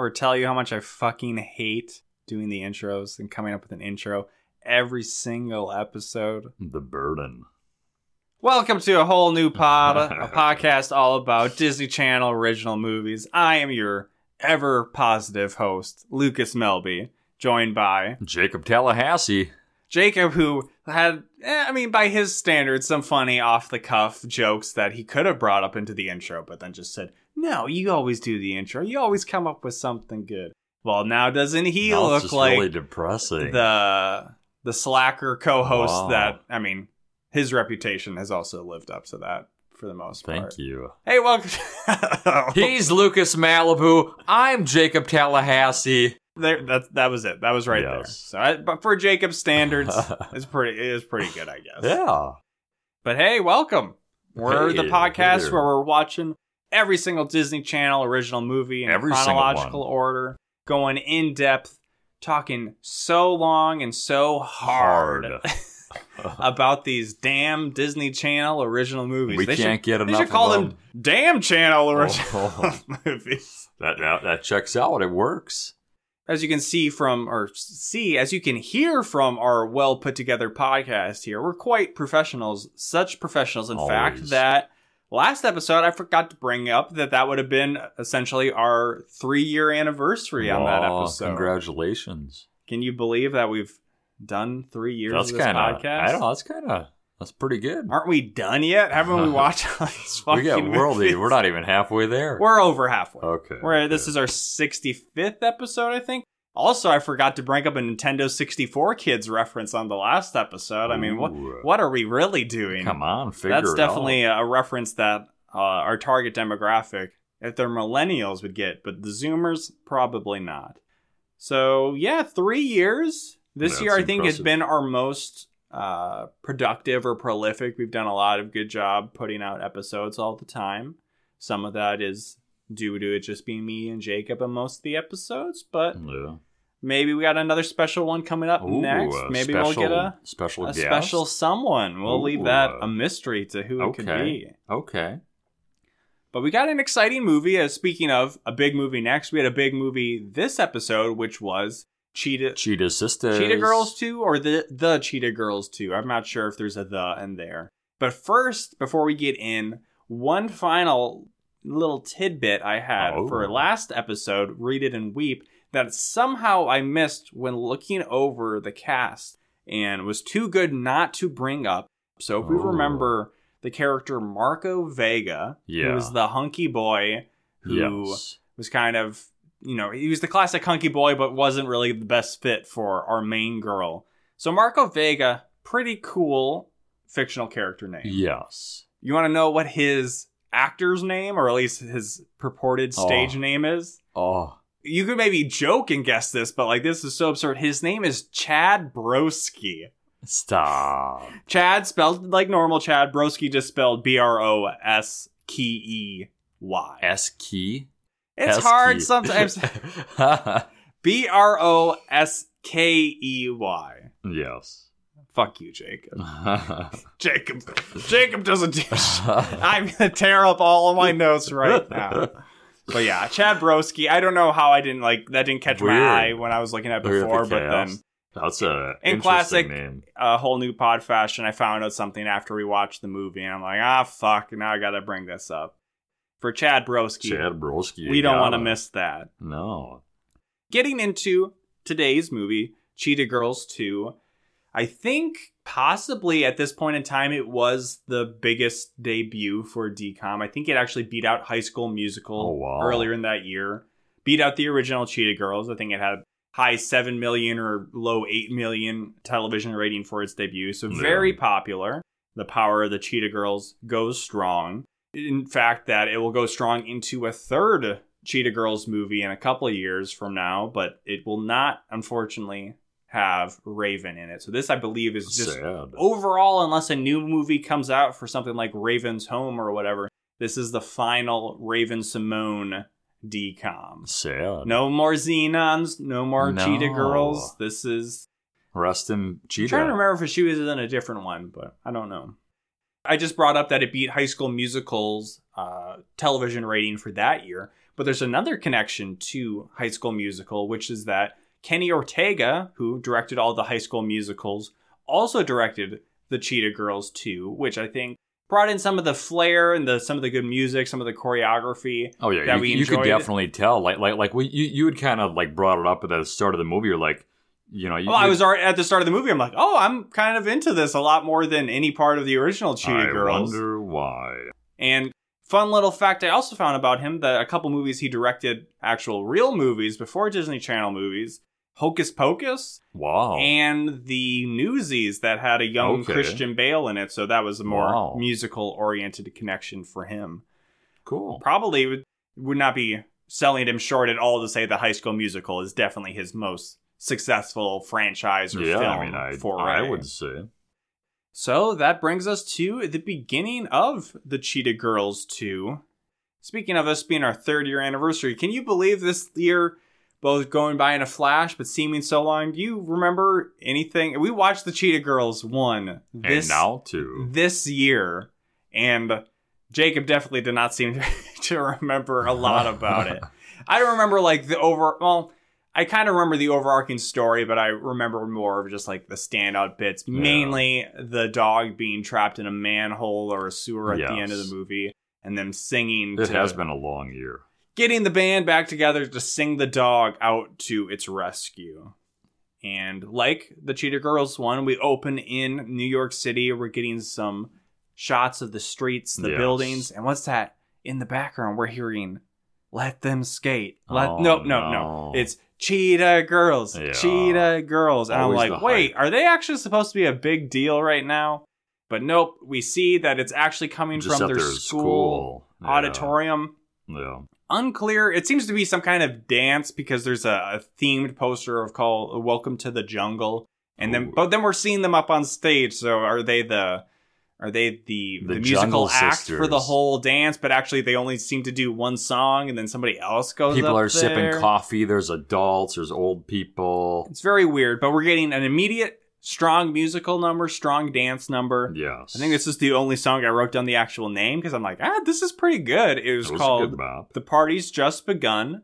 ever tell you how much I fucking hate doing the intros and coming up with an intro every single episode? The burden. Welcome to a whole new pod, a podcast all about Disney Channel original movies. I am your ever positive host, Lucas Melby, joined by Jacob Tallahassee. Jacob, who had, eh, I mean, by his standards, some funny off the cuff jokes that he could have brought up into the intro, but then just said, No, you always do the intro. You always come up with something good. Well, now doesn't he Now look just like really depressing. the the slacker co-host Wow. that I mean, his reputation has also lived up to that for the most part. Thank you. Hey, welcome. He's Lucas Malibu. I'm Jacob Tallahassee. there, that that was it. That was right there. So, I, but for Jacob's standards, it's pretty. It is pretty good, I guess. Yeah. But hey, welcome. We're Hey, the podcast there. where we're watching every single Disney Channel original movie in Every chronological order, going in depth, talking so long and so hard, about these damn Disney Channel original movies. We they can't should, get They enough should call them damn Channel oh. original Oh. movies. that, that that checks out. It works. As you can see from, or see, as you can hear from our well put together podcast here, we're quite professionals. Such professionals, in fact, that last episode I forgot to bring up that that would have been essentially our three year anniversary on that episode. Congratulations. Can you believe that we've done three years That's of this kind of. podcast? I don't know. That's kind of. That's pretty good. Aren't we done yet? Haven't we watched all these fucking we got world. movies? We're not even halfway there. We're over halfway. okay. We're, this is our 65th episode, I think. Also, I forgot to bring up a Nintendo 64 Kids reference on the last episode. I mean, what what are we really doing? Come on, figure That's it definitely a reference that uh, our target demographic, if they're millennials, would get, but the Zoomers probably not. So yeah, three years. This That's year, I think, has been our most uh, productive or prolific. We've done a lot of good job putting out episodes all the time. Some of that is due to it just being me and Jacob in most of the episodes, but Yeah. maybe we got another special one coming up Ooh, next. Maybe special, we'll get a special a guest. special someone. We'll leave that a mystery to who it could be. Okay. But we got an exciting movie. Uh, speaking of a big movie next, we had a big movie this episode, which was Cheetah Cheetah Sisters. Cheetah Girls 2 or the the Cheetah Girls 2. I'm not sure if there's a the in there. But first, before we get in, one final little tidbit I had Oh. for last episode, Read It and Weep, that somehow I missed when looking over the cast and was too good not to bring up. So if we Oh. remember the character Marco Vega, Yeah. who was the hunky boy who Yes. was kind of you know he was the classic hunky boy but wasn't really the best fit for our main girl so marco vega pretty cool fictional character name Yes. you want to know what his actor's name or at least his purported oh. stage Oh. name is Oh. you could maybe joke and guess this but like this is so absurd his name is chad broskey Stop. chad spelled like normal chad broski just spelled b-r-o-s k-e-y S key. it's S hard sometimes B R O S K E Y. yes. Fuck you, Jacob. Jacob. Jacob doesn't do. I'm gonna tear up all of my notes right now. But yeah, Chad Broskey. I don't know how I didn't like that. Didn't catch Weird. my eye when I was looking at at the before, but then. That's a In interesting classic- name. a whole new pod fashion, I found out something after we watched the movie, and I'm like, ah, fuck. Now I gotta bring this up for Chad Broskey. Chad Broskey. we don't want to miss that. No. getting into today's movie, Cheetah Girls 2, I think possibly at this point in time it was the biggest debut for DCOM. I think it actually beat out High School Musical Oh, wow. earlier in that year. Beat out the original Cheetah Girls. I think it had high 7 million or low 8 million television rating for its debut. So Yeah. very popular. The power of the Cheetah Girls goes strong. In fact, that it will go strong into a third Cheetah Girls movie in a couple of years from now, but it will not, unfortunately, have Raven in it. So this, I believe, is just Sad. overall, unless a new movie comes out for something like Raven's Home or whatever, this is the final Raven Simone DCOM. Sad. No more Zenons, no more No. Cheetah Girls. This is Rest in I'm Cheetah. trying to remember if she was in a different one, but I don't know. I just brought up that it beat High School Musical's uh, television rating for that year, But there's another connection to High School Musical, which is that Kenny Ortega, who directed all the High School musicals, also directed the Cheetah Girls 2, which I think brought in some of the flair and the some of the good music, some of the choreography. Oh yeah, you, we you could definitely tell. Like like like you you had kind of like brought it up at the start of the movie. You're like, you know, you, Well, I was already at the start of the movie. I'm like, oh, I'm kind of into this a lot more than any part of the original Cheetah I Girls. wonder why. And fun little fact I also found about him that a couple movies he directed actual real movies before Disney Channel movies. Hocus Pocus Wow. and the Newsies that had a young Okay. Christian Bale in it, so that was a more Wow. musical oriented connection for him. cool. Probably would, would not be selling him short at all to say the High School Musical is definitely his most successful franchise or Yeah, film I mean, I, foray. I would say. So that brings us to the beginning of the Cheetah Girls 2. Speaking of us being our third year anniversary, can you believe this year both going by in a flash but seeming so long? Do you remember anything? We watched the Cheetah Girls 1 this, and now too. this year, and Jacob definitely did not seem to, remember a lot about it. I remember like the over well, I kind of remember the overarching story, but I remember more of just like the standout bits, Yeah. mainly the dog being trapped in a manhole or a sewer at the end of the movie, and them singing. It to, has been a long year. Getting the band back together to sing the dog out to its rescue. And like the Cheetah Girls one, we open in New York City. We're getting some shots of the streets, the Yes. buildings, and what's that in the background? We're hearing "Let them skate." Let Oh, no, no, no. no. It's Cheetah Girls, Yeah. Cheetah Girls, and Always I'm like, wait, are they actually supposed to be a big deal right now? But nope, we see that it's actually coming Just from their their school, school. Yeah. auditorium Yeah. Unclear. It seems to be some kind of dance because there's a, a themed poster of called "Welcome to the Jungle," and then Ooh. but then we're seeing them up on stage. So are they the are they the The the, musical act for the whole dance? But actually, they only seem to do one song, and then somebody else goes. People are sipping coffee. There's adults. There's old people. It's very weird, but we're getting an immediate strong musical number, strong dance number. Yes. I think this is the only song I wrote down the actual name because I'm like, ah, this is pretty good. It was, was called. The Party's Just Begun.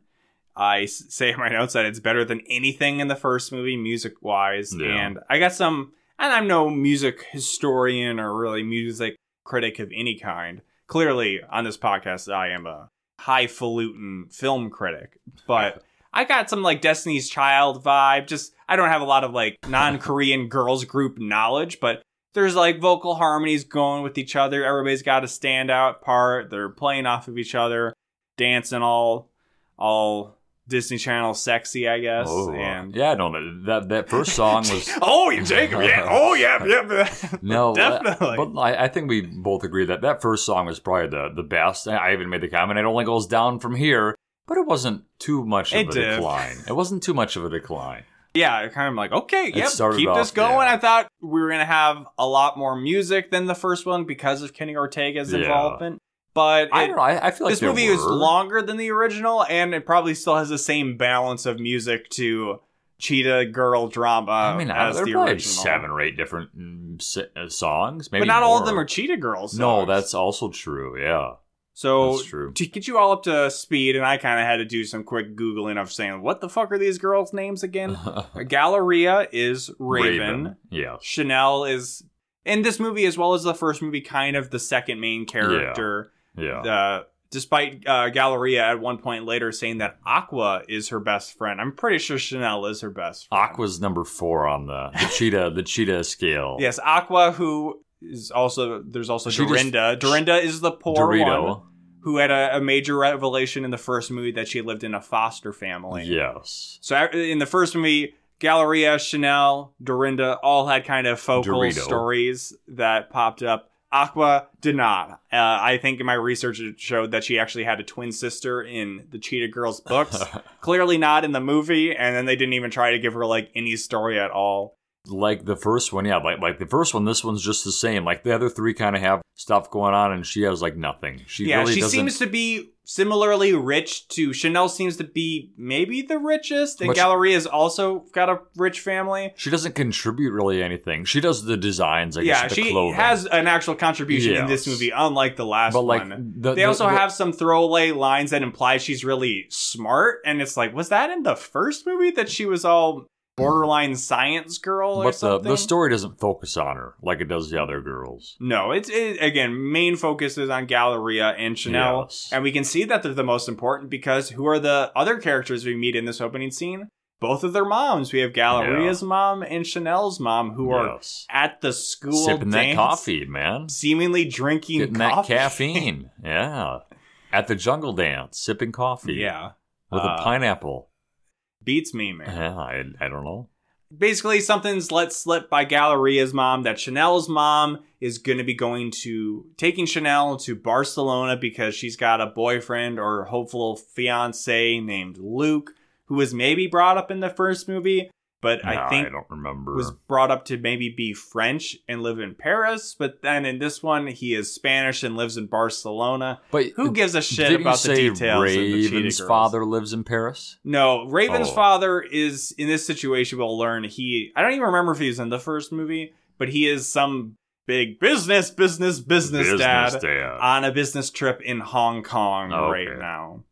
I say in my notes that it's better than anything in the first movie, music wise. Yeah. And I got some, and I'm no music historian or really music critic of any kind. Clearly, on this podcast, I am a highfalutin film critic, but I got some like Destiny's Child vibe. Just, I don't have a lot of like non Korean girls group knowledge, but there's like vocal harmonies going with each other. Everybody's got a standout part. They're playing off of each other, dancing all, all Disney Channel sexy, I guess. Oh, and yeah, no, that that, that first song was oh, you Jacob, yeah, oh yeah, yeah, no, but- definitely. But I, I think we both agree that that first song was probably the the best. I even made the comment it only goes down from here, but it wasn't too much of It a did. decline. It wasn't too much of a decline. yeah, it kind of like okay, It yep, started keep this going. yeah. I thought we were gonna have a lot more music than the first one because of Kenny Ortega's Yeah. involvement. But I don't know. I, I feel like this movie is longer than the original, and it probably still has the same balance of music to Cheetah Girl drama I mean, I, as the are probably original. seven or eight different mm, uh, songs, maybe. but not all of them are Cheetah Girls. No, that's also true. Yeah, so to get you all up to speed, and I kind of had to do some quick googling of saying what the fuck are these girls' names again? Galleria is Raven. Yeah. Chanel is in this movie as well as the first movie, kind of the second main character. Yeah. Uh, despite uh, Galleria at one point later saying that Aqua is her best friend, I'm pretty sure Chanel is her best friend. Aqua's number four on the, the cheetah the cheetah scale. Yes, Aqua, who is also there's also She just- Dorinda. Dorinda is the poor Dorito. one who had a, a major revelation in the first movie that she lived in a foster family. Yes. So in the first movie, Galleria, Chanel, Dorinda all had kind of focal Dorito. stories that popped up. Aqua did not. Uh, I think my research showed that she actually had a twin sister in the Cheetah Girls books. Clearly not in the movie, and then they didn't even try to give her like any story at all. Like the first one, yeah, like like the first one, this one's just the same. Like the other three kind of have stuff going on, and she has like nothing. She yeah, really she doesn't. seems to be similarly rich to Chanel. Seems to be maybe the richest, and Galleria's also got a rich family. she doesn't contribute really anything. She does the designs, I yeah, guess, she clothing. has an actual contribution in this movie, unlike the last but like one. the, They the- also the- have some throwaway lines that imply she's really smart, and it's like, was that in the first movie that she was all borderline science girl or but the something? the story doesn't focus on her like it does the other girls. No, it's it, again main focus is on Galleria and Chanel, Yes. and we can see that they're the most important because who are the other characters we meet in this opening scene? Both of their moms. We have Galleria's mom and Chanel's mom, who are Yes. at the school sipping that coffee, man, seemingly drinking getting coffee. that caffeine. yeah, at the jungle dance, sipping coffee. yeah, with Uh, a pineapple. Beats me, man. Yeah, I, I don't know. basically something's let slip by Galleria's mom that Chanel's mom is going to be going to taking Chanel to Barcelona because she's got a boyfriend or hopeful fiance named Luke who was maybe brought up in the first movie but No, I think I don't remember. was brought up to maybe be French and live in Paris but then in this one he is Spanish and lives in Barcelona but who gives a shit didn't about you the say details of the Raven's father lives in Paris? No, Raven's Oh. father is in this situation. We'll learn he. I don't even remember if he was in the first movie, but he is some big business, business, business, dad, dad. on a business trip in Hong Kong Oh, right now.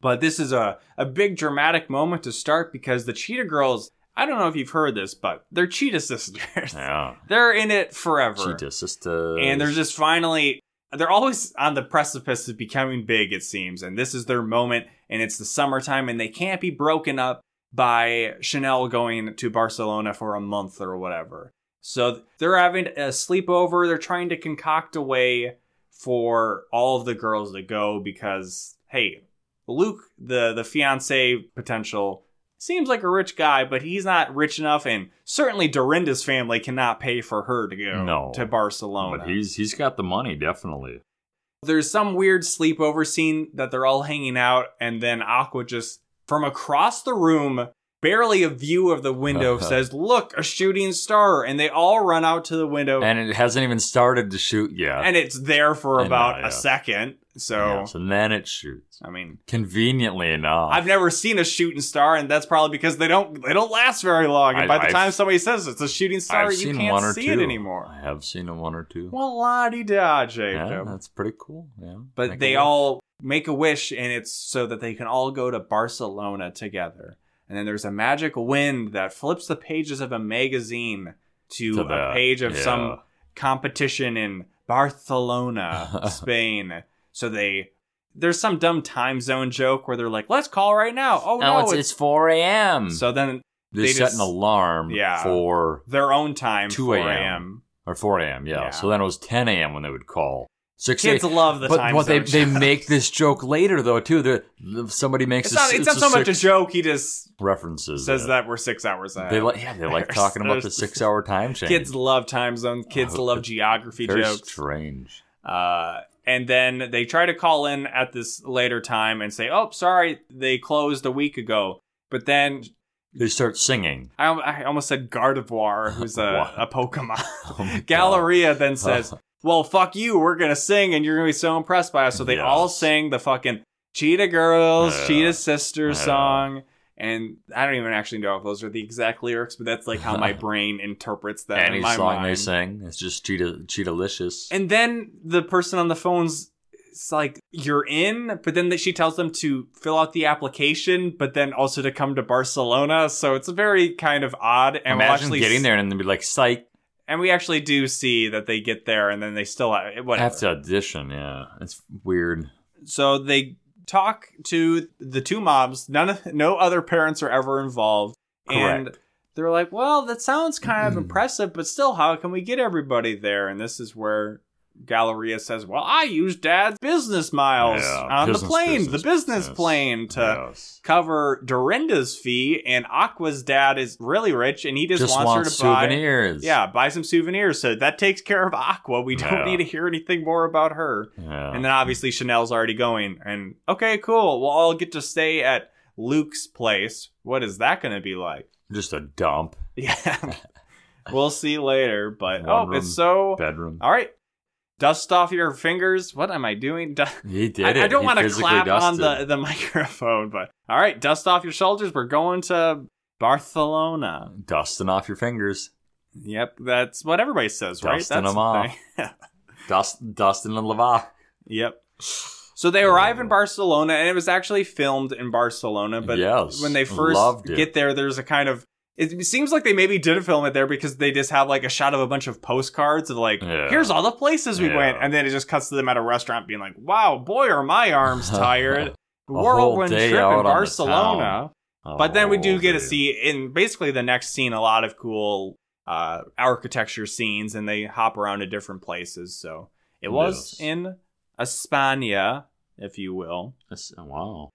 But this is a a big dramatic moment to start because the Cheetah Girls. I don't know if you've heard this, but they're Cheetah sisters. yeah. they're in it forever Cheetah sisters. and they're just finally they're always on the precipice of becoming big it seems and this is their moment and it's the summertime and they can't be broken up by chanel going to barcelona for a month or whatever so they're having a sleepover they're trying to concoct a way for all of the girls to go because hey luke the the fiance potential seems like a rich guy but he's not rich enough and certainly dorinda's family cannot pay for her to go No. to barcelona But he's he's got the money, definitely. there's some weird sleepover scene that they're all hanging out and then aqua just from across the room barely a view of the window says look a shooting star and they all run out to the window and, it hasn't even started to shoot yet. And it's there for I know, about yeah. a second so Yes, and then it shoots. i mean Conveniently enough. I've never seen a shooting star, and that's probably because they don't they don't last very long. And I- by the I've- time somebody says it's a shooting star, I've you seen can't one or see two it anymore. I have seen a one or two. Well, la di da, yeah, that's pretty cool. Yeah, but Make they all make a wish and it's so that they can all go to Barcelona together. And then there's a magic wind that flips the pages of a magazine to, To a that, page of yeah. some competition in Barcelona, Spain. So they there's some dumb time zone joke where they're like, "Let's call right now." Oh no, it's, it's 4 a.m. so then they, they set just- an alarm Yeah. for their own time, 2 a.m.. or 4 a.m. Yeah. Yeah. So then it was 10 a.m. when they would call. 6 Kids a.m. love the but time but they zone they joke. make this joke later though too. The, the- somebody makes It's not, a, it's not so much a joke. He just references says it. that we're six hours ahead. They like yeah they like talking about the six hour time change. Kids love time zone. Kids Oh, love geography very jokes. strange. Uh, and then they try to call in at this later time and say, "Oh, sorry, they closed a week ago." But then They start singing. I, I almost said Gardevoir, who's a, a Pokemon. Oh. Galleria then says, "Well, fuck you. We're gonna sing, and you're gonna be so impressed by us." So they Yes. all sing the fucking Cheetah Girls. Cheetah Sisters song. And I don't even actually know if those are the exact lyrics, but that's like how my brain interprets that Any in my song mind. they sing, it's just cheetah cheetah-licious. And then the person on the phone's it's like, you're in, but then she tells them to fill out the application, but then also to come to Barcelona. So it's very kind of odd. And we'll Imagine actually getting there and then be like, "Psych, And we actually do see that they get there and then they still uh, have, whatever. have to audition." Yeah, it's weird. So they talk to the two mobs. None of, no other parents are ever involved. And they're like, well, that sounds kind Mm-hmm. of impressive, but still, how can we get everybody there? And this is where Galleria says, well, I use dad's business miles Yeah, on the plane, business, the business business. plane to Yes. cover Dorinda's fee. And Aqua's dad is really rich and he just, Just wants, wants her to buy. souvenirs. Yeah, buy some souvenirs. So that takes care of Aqua. We don't Yeah. need to hear anything more about her. yeah. And then obviously Chanel's already going. And okay, cool. We'll all get to stay at Luke's place. What is that going to be like? just a dump. Yeah. we'll see later. But One oh, room. it's so Bedroom. all right. Dust off your fingers. What am I doing? Du- He did I, it. I don't want to clap on the, the microphone, but all right, dust off your shoulders. We're going to Barcelona. Dusting off your fingers. Yep, that's what everybody says, right? Dusting them off. Dust, dusting the lava. yep. So they arrive in oh. Barcelona, and it was actually filmed in Barcelona. But Yes, when they first get there, there's a kind of it seems like they maybe didn't film it there because they just have like a shot of a bunch of postcards of like, Yeah. here's all the places we Yeah. went, and then it just cuts to them at a restaurant being like, wow, boy, are my arms tired. Whirlwind trip in the Barcelona. But then we do Oh, get to see in basically the next scene a lot of cool uh, architecture scenes, and they hop around to different places. So it was Yes. in España, if you will. That's- Wow.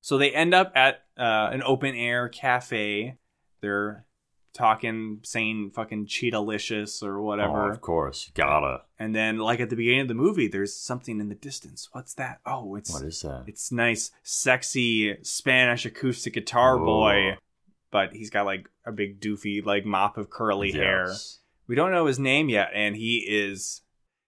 So they end up at uh, an open air cafe. They're talking, saying fucking cheetah-licious or Oh, whatever. of course. Gotta. and then, like at the beginning of the movie, there's something in the distance. What's that? Oh, it's What is that? it's nice, sexy Spanish acoustic guitar Oh. boy, but he's got like a big doofy like mop of curly hair. We don't know his name yet, and he is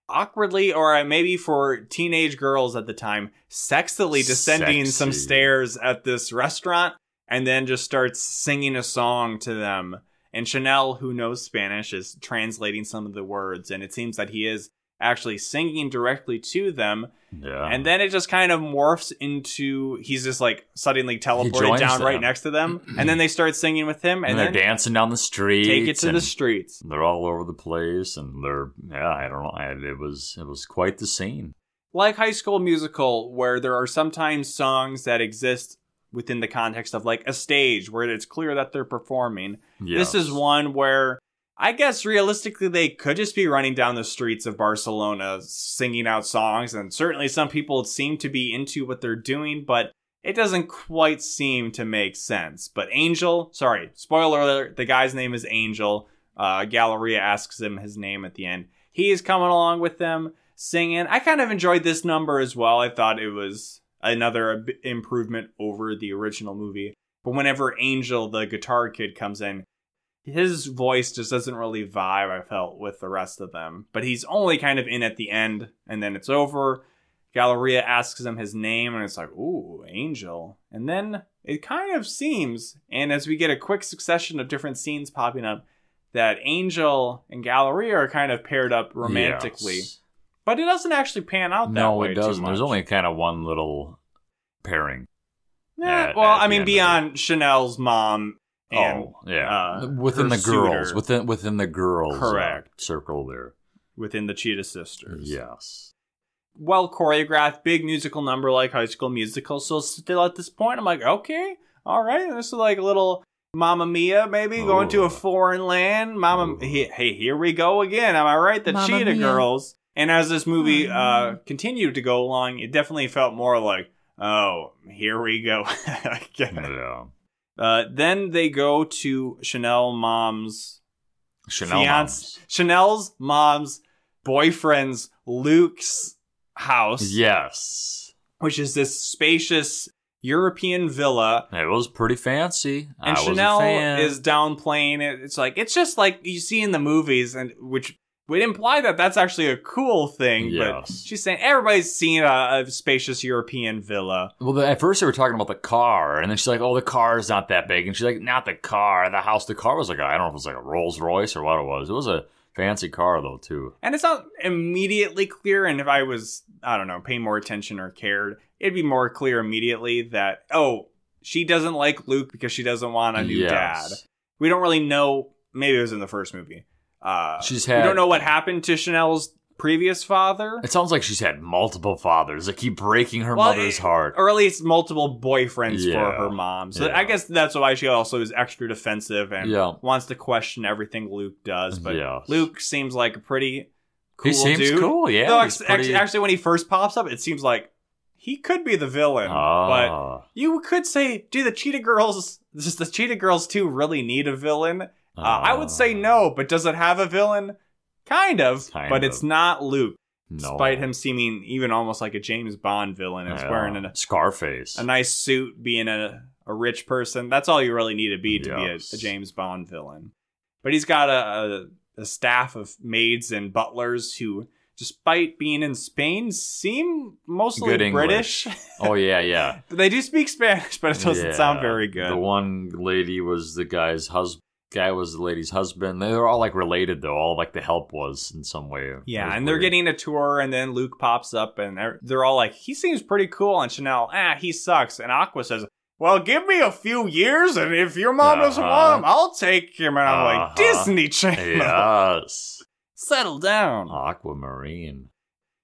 awkwardly, or maybe for teenage girls at the time, sexily descending some stairs at this restaurant, and then just starts singing a song to them. And Chanel, who knows Spanish, is translating some of the words, and it seems that he is actually singing directly to them. Yeah. And then it just kind of morphs into he's just like suddenly teleported down right next to them, and then they start singing with him, and, and, they're dancing down the street. take it to the streets. They're all over the place, and they're yeah. I don't know. I, it was it was quite the scene. like High School Musical, where there are sometimes songs that exist within the context of like a stage where it's clear that they're performing. Yes. This is one where I guess realistically they could just be running down the streets of Barcelona singing out songs, and certainly some people seem to be into what they're doing, but it doesn't quite seem to make sense. But Angel, sorry, spoiler alert, the guy's name is Angel. Uh, Galleria asks him his name at the end. He is coming along with them singing. I kind of enjoyed this number as well. I thought it was another improvement over the original movie. But whenever Angel, the guitar kid, comes in, his voice just doesn't really vibe, I felt, with the rest of them. But he's only kind of in at the end, and then it's over. Galleria asks him his name, and it's like, ooh, Angel. And then it kind of seems, and as we get a quick succession of different scenes popping up, that Angel and Galleria are kind of paired up romantically. Yes. But it doesn't actually pan out that No, way. No, it doesn't. There's much. only kind of one little pairing. Yeah, at- well, at I mean, end of it. beyond Chanel's mom and oh, yeah. uh, within her the girls, suitor. within within the girls, uh, Correct. circle there. within the Cheetah Sisters. Yes. Well choreographed, big musical number like High School Musical. So still at this point, I'm like, okay, all right, this is like a little Mamma Mia, maybe going to a foreign land. Mama, Ooh. hey, hey, here we go again. Am I right? The Mamma Cheetah Mia. Girls. And as this movie uh, continued to go along, it definitely felt more like, oh, here we go. Yeah. Uh, then they go to Chanel mom's Chanel fiance, moms. Chanel's mom's boyfriend's Luke's house, Yes. which is this spacious European villa. It was pretty fancy. I And was Chanel a fan. is downplaying it. It's like it's just like you see in the movies, and which would imply that that's actually a cool thing. But she's saying everybody's seen a, a spacious European villa. Well, the, at first they were talking about the car, and then she's like, "Oh, the car is not that big," and she's like, "Not the car, the house." The car was like, a, I don't know if it was like a Rolls Royce or what it was. It was a fancy car though, too. And it's not immediately clear. And if I was, I don't know, paying more attention or cared, it'd be more clear immediately that, oh, she doesn't like Luke because she doesn't want a new Yes. dad. We don't really know. Maybe it was in the first movie. Uh, She's we don't know what happened to Chanel's previous father, It sounds like she's had multiple fathers that keep breaking her Well, mother's it- heart. or at least multiple boyfriends for her mom. So Yeah. I guess that's why she also is extra defensive and Yeah. wants to question everything Luke does. But Yes. Luke seems like a pretty cool he seems dude. cool, yeah. Ex- pretty- actually, when he first pops up, it seems like he could be the villain. But Ah. you could say, do the Cheetah Girls, does the Cheetah Girls 2 really need a villain? Uh, I would say Ah. no, but does it have a villain? Kind of, Kind but of. it's not Luke. No. Despite him seeming even almost like a James Bond villain, it's Yeah. wearing a, Scarface. a nice suit, being a, a rich person. That's all you really need to be to Yes. be a, a James Bond villain. But he's got a, a, a staff of maids and butlers who, despite being in Spain, seem mostly British. Oh yeah, yeah. they do speak Spanish, but it doesn't Yeah. sound very good. The one lady was the guy's husband. Guy was the lady's husband. They were all like related though. All like the help was in some way. Yeah, and they're getting a tour, and then Luke pops up, and they're, they're all like, "He seems pretty cool," and Chanel, "Ah, he sucks." And Aqua says, "Well, give me a few years, and if your mom doesn't Uh-huh. want him, I'll take him." And I'm like, Uh-huh. "Disney Channel, Yes, settle down." Aquamarine.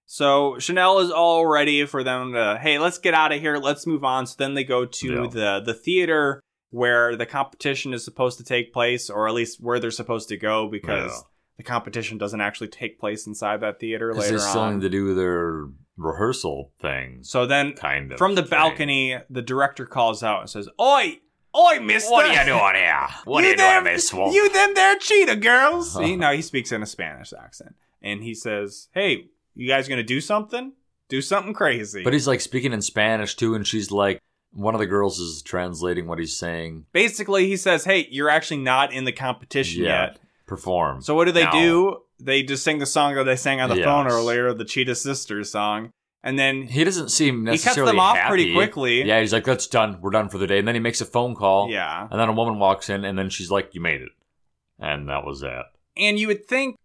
So Chanel is all ready for them to, "Hey, let's get out of here. Let's move on." So then they go to Yeah. the the theater where the competition is supposed to take place, or at least where they're supposed to go, because Yeah. the competition doesn't actually take place inside that theater Because later still on. need to do their rehearsal thing. So then kind of from the thing. balcony, the director calls out and says, Oi! Oi, mister! What are you doing here? What are you doing, Miss? You them there cheetah girls! he, no, he speaks in a Spanish accent. And he says, Hey, you guys gonna do something? Do something crazy. But he's like speaking in Spanish too, and she's like, one of the girls is translating what he's saying. Basically, he says, Hey, you're actually not in the competition Yeah. yet. Perform. So what do they Now. do? They just sing the song that they sang on the Yes. phone earlier, the Cheetah Sisters song. And then He doesn't seem necessarily. He cuts them off happy. pretty quickly. Yeah, he's like, "That's done. We're done for the day." And then he makes a phone call. Yeah. And then a woman walks in, and then she's like, "You made it," and that was that. And you would think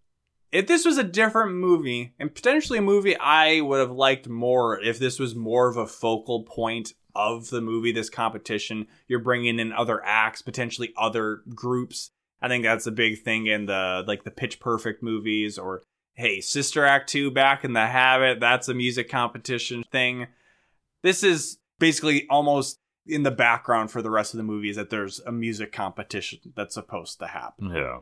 if this was a different movie, and potentially a movie I would have liked more if this was more of a focal point of the movie, this competition, you're bringing in other acts, potentially other groups. I think that's a big thing in the like the Pitch Perfect movies or hey, Sister Act 2 back in the habit, that's a music competition thing. This is basically almost in the background for the rest of the movie is that there's a music competition that's supposed to happen Yeah.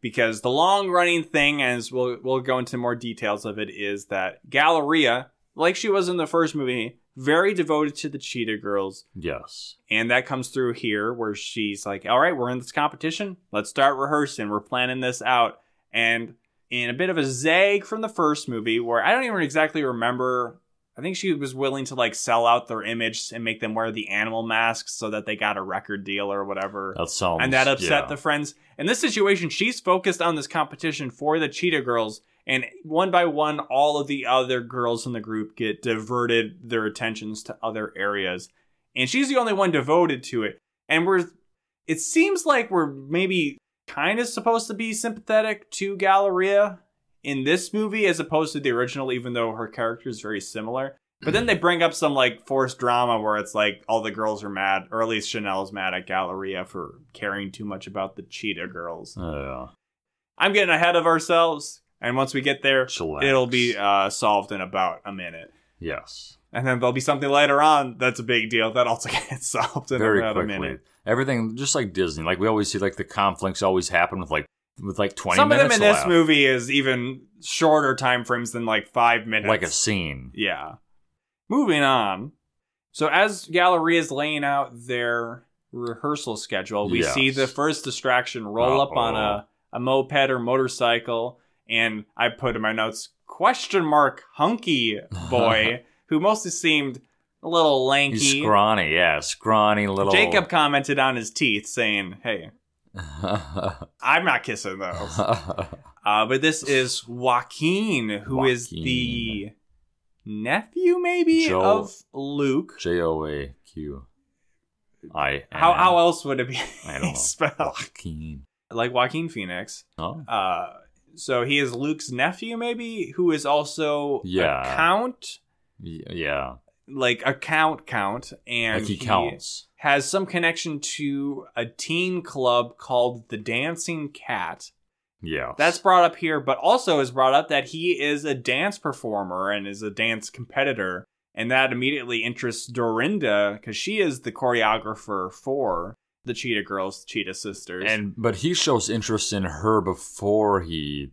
because the long running thing, as we'll we'll go into more details of it, is that Galleria, like she was in the first movie, very devoted to the Cheetah Girls, Yes. and that comes through here where she's like, "All right, we're in this competition. Let's start rehearsing. We're planning this out." And in a bit of a zag from the first movie, where I don't even exactly remember. I think she was willing to like sell out their image and make them wear the animal masks so that they got a record deal or whatever That sounds. and that upset yeah. the friends. In this situation, she's focused on this competition for the Cheetah Girls, and one by one, all of the other girls in the group get diverted their attentions to other areas, and she's the only one devoted to it. And we're, it seems like we're maybe kind of supposed to be sympathetic to Galleria in this movie as opposed to the original, even though her character is very similar. But then they bring up some like forced drama where it's like all the girls are mad, or at least Chanel's mad at Galleria for caring too much about the cheetah girls. Yeah. I'm getting ahead of ourselves, and once we get there, Chillax. it'll be uh, solved in about a minute. Yes. And then there'll be something later on that's a big deal that also gets solved in Very about a quickly. minute. Everything just like Disney. Like we always see, like the conflicts always happen with like with like twenty Some of them in this movie is even shorter time frames than like five minutes. like a scene. Yeah. Moving on. So as Galleria is laying out their rehearsal schedule, we Yes. see the first distraction roll up on a, a moped or motorcycle, and I put in my notes question mark hunky boy, who mostly seemed a little lanky. He's scrawny, yeah, scrawny little. Jacob commented on his teeth, saying, "Hey, I'm not kissing those." Uh, but this is Joaquin, who is the nephew, maybe Joe- of Luke. J O A Q. I. How how else would it be I don't know. spelled? Joaquin. Like Joaquin Phoenix. Oh. Uh, so he is Luke's nephew, maybe, who is also Yeah. a count, Yeah. like a count count, and Like he counts. has some connection to a teen club called the Dancing Cat. Yeah. That's brought up here, but also is brought up that he is a dance performer and is a dance competitor. And that immediately interests Dorinda because she is the choreographer for the Cheetah Girls, Cheetah Sisters. and but he shows interest in her before he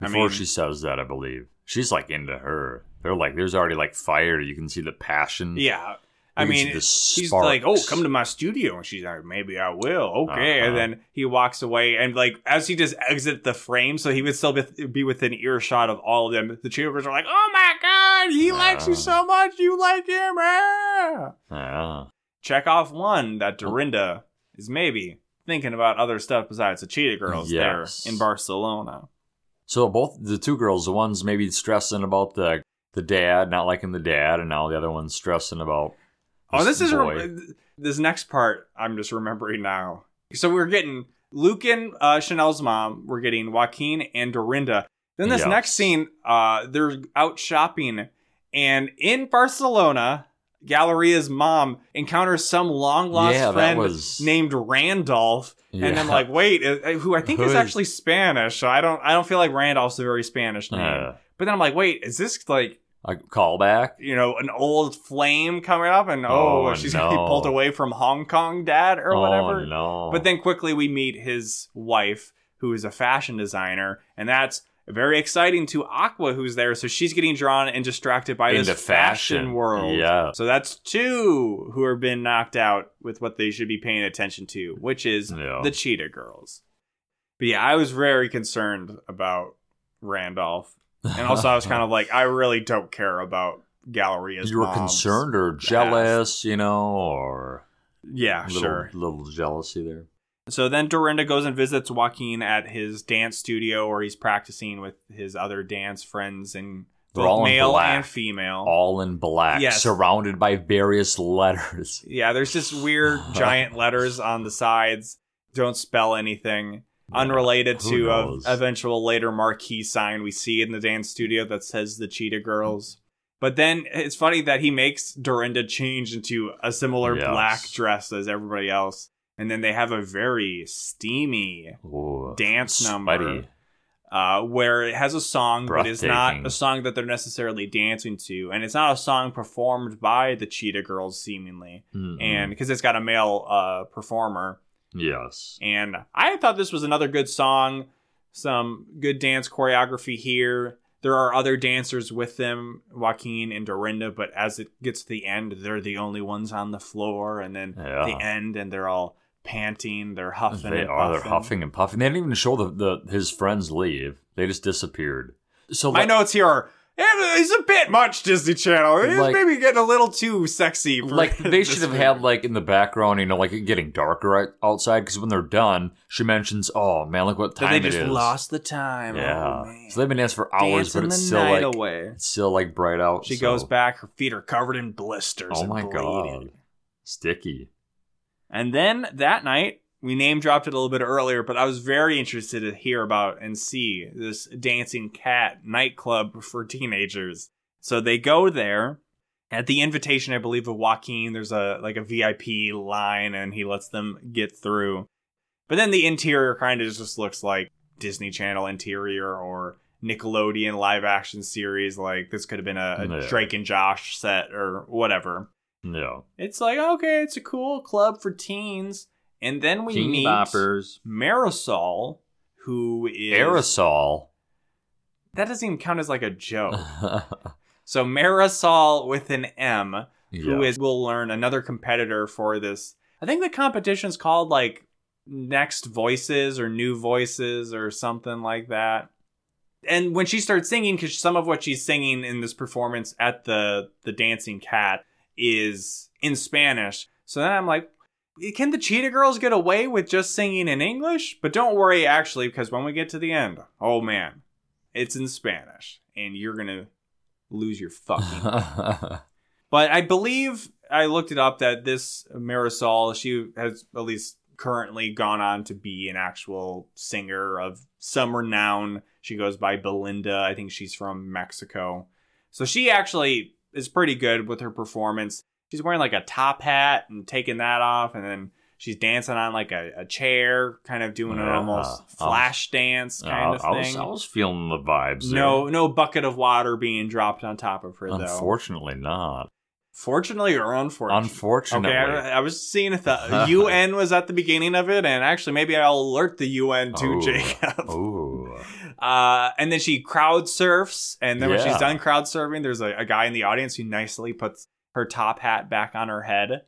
I before mean- she says that. I believe she's like into her. They're like there's already like fire. You can see the passion. yeah. I You can see mean, she's like, "Oh, come to my studio," and she's like, "Maybe I will." Okay, Uh-huh. and then he walks away, and like as he just exits the frame, so he would still be, be within earshot of all of them. The Cheetah Girls are like, "Oh my god, he likes you Uh. so much, you like him!" ah." Yeah. check off one that Dorinda is maybe thinking about other stuff besides the Cheetah Girls Yes. there in Barcelona. So both the two girls, the one's maybe stressing about the the dad, not liking the dad, and now the other one's stressing about. Oh, this is this next part. I'm just remembering now. So we're getting Luke and uh, Chanel's mom. We're getting Joaquin and Dorinda. Then this Yes. next scene, uh, they're out shopping, and in Barcelona, Galleria's mom encounters some long lost Yeah, friend was- named Randolph. And Yeah. I'm like, wait, uh, who I think Who is is- actually Spanish. So I don't, I don't feel like Randolph's a very Spanish name. Uh, but then I'm like, wait, is this like a callback. you know, an old flame coming up, and oh, Oh, she's gonna be pulled away from Hong Kong, Dad, or whatever. Oh no! But then quickly we meet his wife, who is a fashion designer, and that's very exciting to Aqua, who's there. So she's getting drawn and distracted by Into this fashion, fashion. world. Yeah. So that's two who have been knocked out with what they should be paying attention to, which is Yeah. the Cheetah Girls. But yeah, I was very concerned about Randolph. And also, I was kind of like, I really don't care about Galleria's you were concerned or jealous, you know, or Yeah, little, sure. little jealousy there. So then Dorinda goes and visits Joaquin at his dance studio where he's practicing with his other dance friends and They're both male black. and female. All in black, Yes. surrounded by various letters. Yeah, there's just weird giant letters on the sides. Don't spell anything. Unrelated to a eventual later marquee sign we see in the dance studio that says the Cheetah Girls. But then it's funny that he makes Dorinda change into a similar Yes. black dress as everybody else. And then they have a very steamy Ooh, Dance number. uh, where it has a song, but it's not a song that they're necessarily dancing to, and it's not a song performed by the Cheetah Girls, seemingly, Mm-mm. and because it's got a male uh, performer. yes, And I thought this was another good song, some good dance choreography here. There are other dancers with them, Joaquin and Dorinda, but as it gets to the end, they're the only ones on the floor, and then Yeah. the end, and they're all panting, they're huffing they and are. They're puffing. huffing and puffing. They didn't even show the, the his friends leave. They just disappeared. So My like, notes here are "Eh, it's a bit much Disney Channel. It's Like- maybe getting a little too sexy. For like they should have movie. had like in the background, you know, like it getting darker outside. Because when they're done, she mentions, "Oh man, look what That time they it just is." lost the time. Yeah, Oh, man. so they've been dancing for hours, Dancing but it's still night like away. it's still like bright out. She so- goes back. Her feet are covered in blisters. Oh and my bleeding. god, sticky. And then that night, we name dropped it a little bit earlier, but I was very interested to hear about and see this dancing cat nightclub for teenagers. So they go there. At the invitation, I believe, of Joaquin, there's a like a VIP line, and he lets them get through. But then the interior kind of just looks like Disney Channel interior or Nickelodeon live action series. Like this could have been a, a Yeah. Drake and Josh set or whatever. Yeah, It's like, okay, it's a cool club for teens. And then we teeny meet boppers, Marisol, who is. aerosol. That doesn't even count as like a joke. so Marisol with an M, who Yeah. is, we'll learn, another competitor for this. I think the competition's called like Next Voices or New Voices or something like that. And when she starts singing, because some of what she's singing in this performance at the the dancing cat is in Spanish. So then I'm like, can the Cheetah Girls get away with just singing in English? But don't worry, actually, because when we get to the end, oh man, it's in Spanish, and you're gonna lose your fucking but I believe I looked it up that this Marisol, she has at least currently gone on to be an actual singer of some renown. She goes by Belinda. I think she's from Mexico. So she actually is pretty good with her performance. She's wearing like a top hat and taking that off, and then she's dancing on like a, a chair, kind of doing an Yeah. almost uh, I was- flash dance kind I, of I was, thing. I was feeling the vibes. there. no, no bucket of water being dropped on top of her though. unfortunately not. Fortunately or unfortunately? Unfortunately, Okay, I, I was seeing if the UN was at the beginning of it, and actually maybe I'll alert the UN to. Jacob. Ooh. Uh, and then she crowd surfs, and then when she's done crowd surfing, there's a, a guy in the audience who nicely puts her top hat back on her head,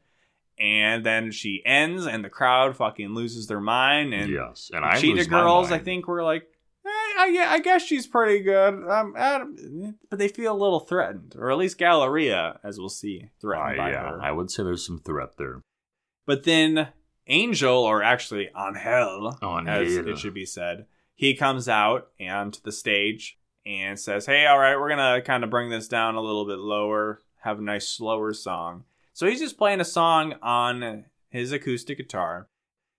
and then she ends, and the crowd fucking loses their mind, and yes, and I Cheetah Girls, I think, were like, eh, I, I guess she's pretty good. Um, but they feel a little threatened, or at least Galleria, as we'll see, threatened by yeah, her. I would say there's some threat there. But then Angel, or actually Angel, Angel. as it should be said, he comes out and to the stage and says, Hey, all right, we're going to kind of bring this down a little bit lower, have a nice slower song. So he's just playing a song on his acoustic guitar.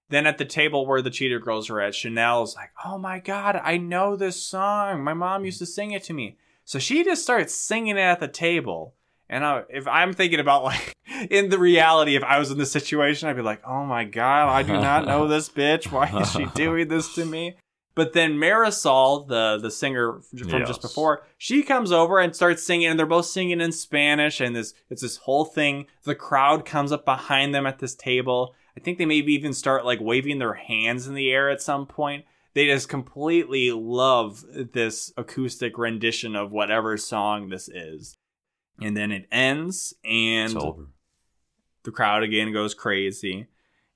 Then at the table where the Cheetah Girls are at, Chanel's like, Oh my God, I know this song. My mom used to sing it to me. So she just starts singing it at the table. And I, if I'm thinking about like in the reality, if I was in this situation, I'd be like, "Oh my god, I do not know this bitch. Why is she doing this to me?" But then Marisol, the the singer from just before, she comes over and starts singing, and they're both singing in Spanish, and this it's this whole thing. The crowd comes up behind them at this table. I think they maybe even start like waving their hands in the air at some point. They just completely love this acoustic rendition of whatever song this is. And then it ends, and the crowd again goes crazy.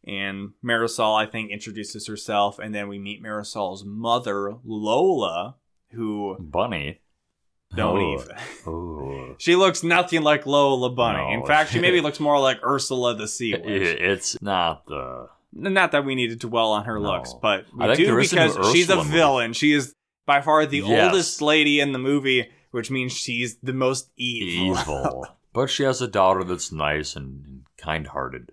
And Marisol, I think, introduces herself, and then we meet Marisol's mother, Lola, who Bunny. don't Oh. even. Oh. She looks nothing like Lola Bunny. In fact, she maybe looks more like Ursula the Sea Witch. It's not the. Not that we need to dwell on her No. looks, but we I do there is some because she's a villain. She is by far the Yes. oldest lady in the movie, which means she's the most evil. evil. but she has a daughter that's nice and kind hearted.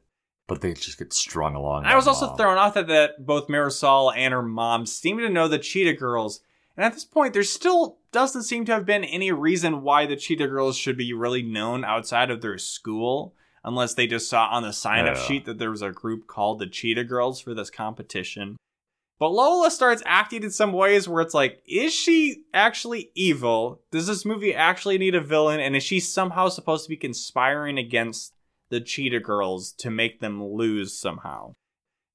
But they just get strung along. I was also mom. thrown off that, that both Marisol and her mom seem to know the Cheetah Girls. And at this point, there still doesn't seem to have been any reason why the Cheetah Girls should be really known outside of their school, unless they just saw on the sign up Yeah. sheet that there was a group called the Cheetah Girls for this competition. But Lola starts acting in some ways where it's like, is she actually evil? Does this movie actually need a villain? And is she somehow supposed to be conspiring against the Cheetah Girls to make them lose somehow?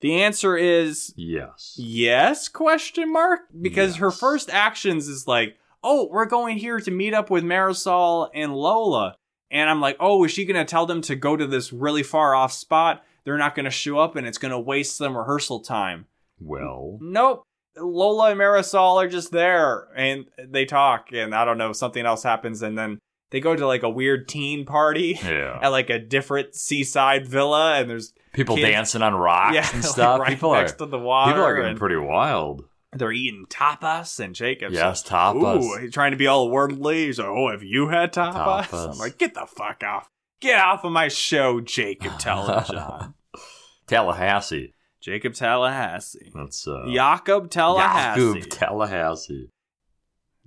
The answer is Yes. yes question mark because her first actions is like, "Oh, we're going here to meet up with Marisol and Lola." And I'm like, "Oh, is she going to tell them to go to this really far off spot? They're not going to show up and it's going to waste some rehearsal time." Well, Nope. Lola and Marisol are just there and they talk and I don't know, something else happens and then they go to like a weird teen party yeah. at like a different seaside villa and there's People kids- dancing on rocks yeah, and like, stuff. right people are next to the water people are getting pretty wild. they're eating tapas and Jacob's Yes, like, tapas. Ooh, trying to be all worldly. He's like, "Oh, have you had tapas?" Tapas. I'm like, "Get the fuck off! Get off of my show, Jacob Telejohn." Tallahassee. Jacob Tallahassee. That's uh, Jacob Tallahassee. Jacob Tallahassee.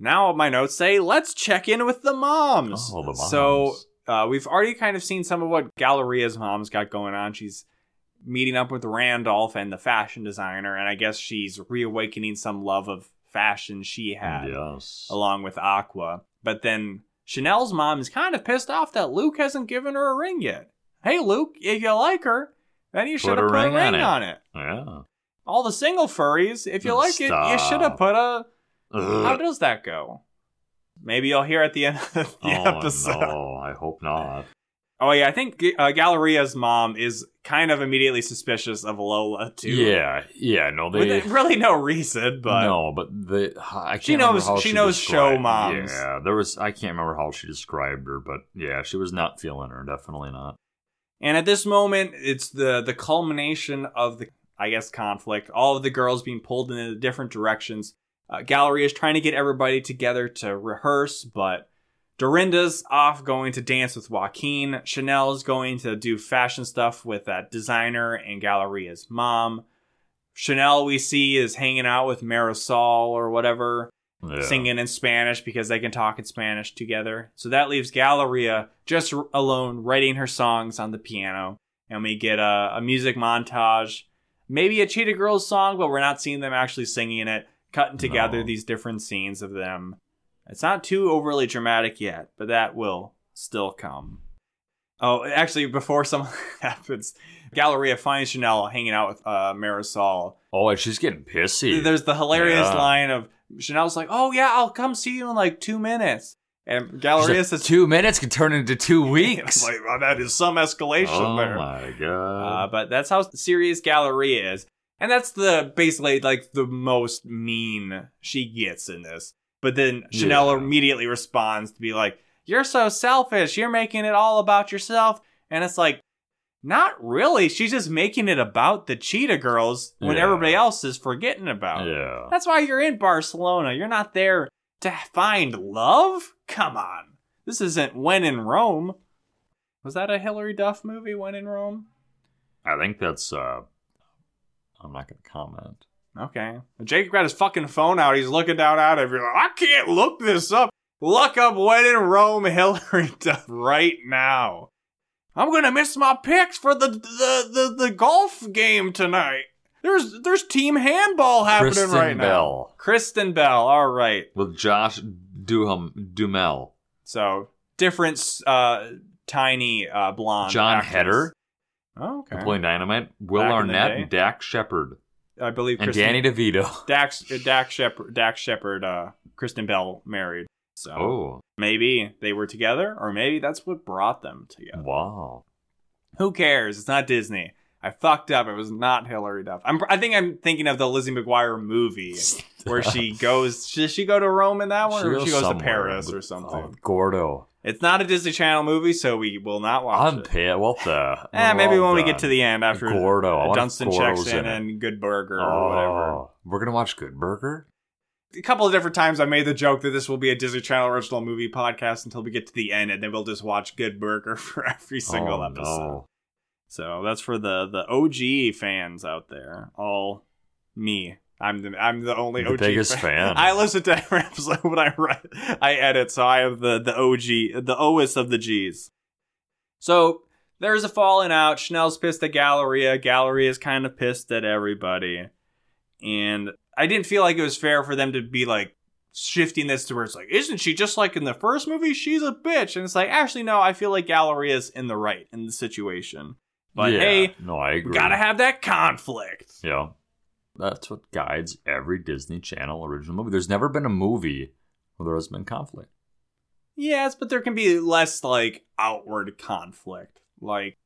Now my notes say, "Let's check in with the moms." Oh, the moms. So uh, we've already kind of seen some of what Galleria's mom's got going on. She's meeting up with Randolph and the fashion designer, and I guess she's reawakening some love of fashion she had. yes. along with Aqua. But then Chanel's mom is kind of pissed off that Luke hasn't given her a ring yet. Hey, Luke, if you like her, then you should have put a ring ring on it. on it. Yeah. All the single furries, if you like it, you should have put a. How does that go? Maybe you'll hear at the end of the oh episode. no! I hope not. Oh yeah, I think uh, Galleria's mom is kind of immediately suspicious of Lola too. Yeah, yeah. No, they. with really no reason, but no, but the I can't She knows- how she knows show moms. Yeah, there was. I can't remember how she described her, but yeah, she was not feeling her. Definitely not. And at this moment, it's the the culmination of the I guess conflict. All of the girls being pulled in different directions. Uh, Gallery is trying to get everybody together to rehearse, but Dorinda's off going to dance with Joaquin. Chanel's going to do fashion stuff with that designer and Galleria's mom. Chanel, we see, is hanging out with Marisol or whatever Yeah. singing in Spanish because they can talk in Spanish together. So that leaves Galleria just alone writing her songs on the piano. And we get a, a music montage, maybe a Cheetah Girls song, but we're not seeing them actually singing it, cutting together No. these different scenes of them. It's not too overly dramatic yet, but that will still come. Oh, actually, before something happens, Galleria finds Chanel hanging out with uh, Marisol Oh, and she's getting pissy. there's the hilarious Yeah. line of Chanel's like, "Oh yeah, I'll come see you in like two minutes," and Galleria like, says, two minutes can turn into two weeks. like, well, that is some escalation there. oh there. my Uh, god! but that's how serious Galleria is, and that's the basically like the most mean she gets in this. But then Chanel Yeah. immediately responds to be like, "You're so selfish. You're making it all about yourself," and it's like. Not really. She's just making it about the Cheetah Girls when Yeah. everybody else is forgetting about. Yeah. That's why you're in Barcelona. You're not there to find love. Come on. This isn't When in Rome. Was that a Hilary Duff movie, When in Rome? I think that's. uh I'm not going to comment. Okay. Jacob got his fucking phone out. He's looking down at it. You're like, I can't look this up. Look up When in Rome, Hilary Duff right now. I'm gonna miss my picks for the the the, the golf game tonight. There's there's team handball happening Kristen right now. Bell Kristen Bell. All right. with Josh Duham Dumel. So different, uh, tiny uh, blonde. John. Heder, Oh, okay. Napoleon Dynamite, Will Back Arnett, and Dak Shepard, I believe and Kristen, Danny DeVito. Dax uh, Dax Shepard Dax Shepard uh, Kristen Bell married. So Oh, maybe they were together, or maybe that's what brought them together. wow. Who cares? It's not Disney. I fucked up. It was not Hilary Duff. I'm, I think I'm thinking of the Lizzie McGuire movie where she goes. Does she go to Rome in that one, or she goes to Paris or something? oh, Gordo. It's not a Disney Channel movie, so we will not watch I'm it. pissed. What the? Eh, maybe when we get to the end after Gordo. Uh, Dunstan Gordo's checks in, in and Good Burger oh, or whatever. We're gonna watch Good Burger. A couple of different times I made the joke that this will be a Disney Channel original movie podcast until we get to the end, and then we'll just watch Good Burger for every single oh, episode. No. So that's for the the OG fans out there. All me. I'm the I'm the only The OG biggest fan. I listen to every episode when I write, I edit, so I have the the OG, the OS of the G's. So there's a falling out. Chanel's pissed at Galleria. Galleria's kind of pissed at everybody, and I didn't feel like it was fair for them to be like shifting this to where it's like, isn't she just like in the first movie? She's a bitch, and it's like, actually, no. I feel like Galleria's in the right in the situation. But Yeah. hey, no, I agree. gotta have that conflict. Yeah. That's what guides every Disney Channel original movie. There's never been a movie where there has been conflict. Yes, but there can be less like outward conflict. Like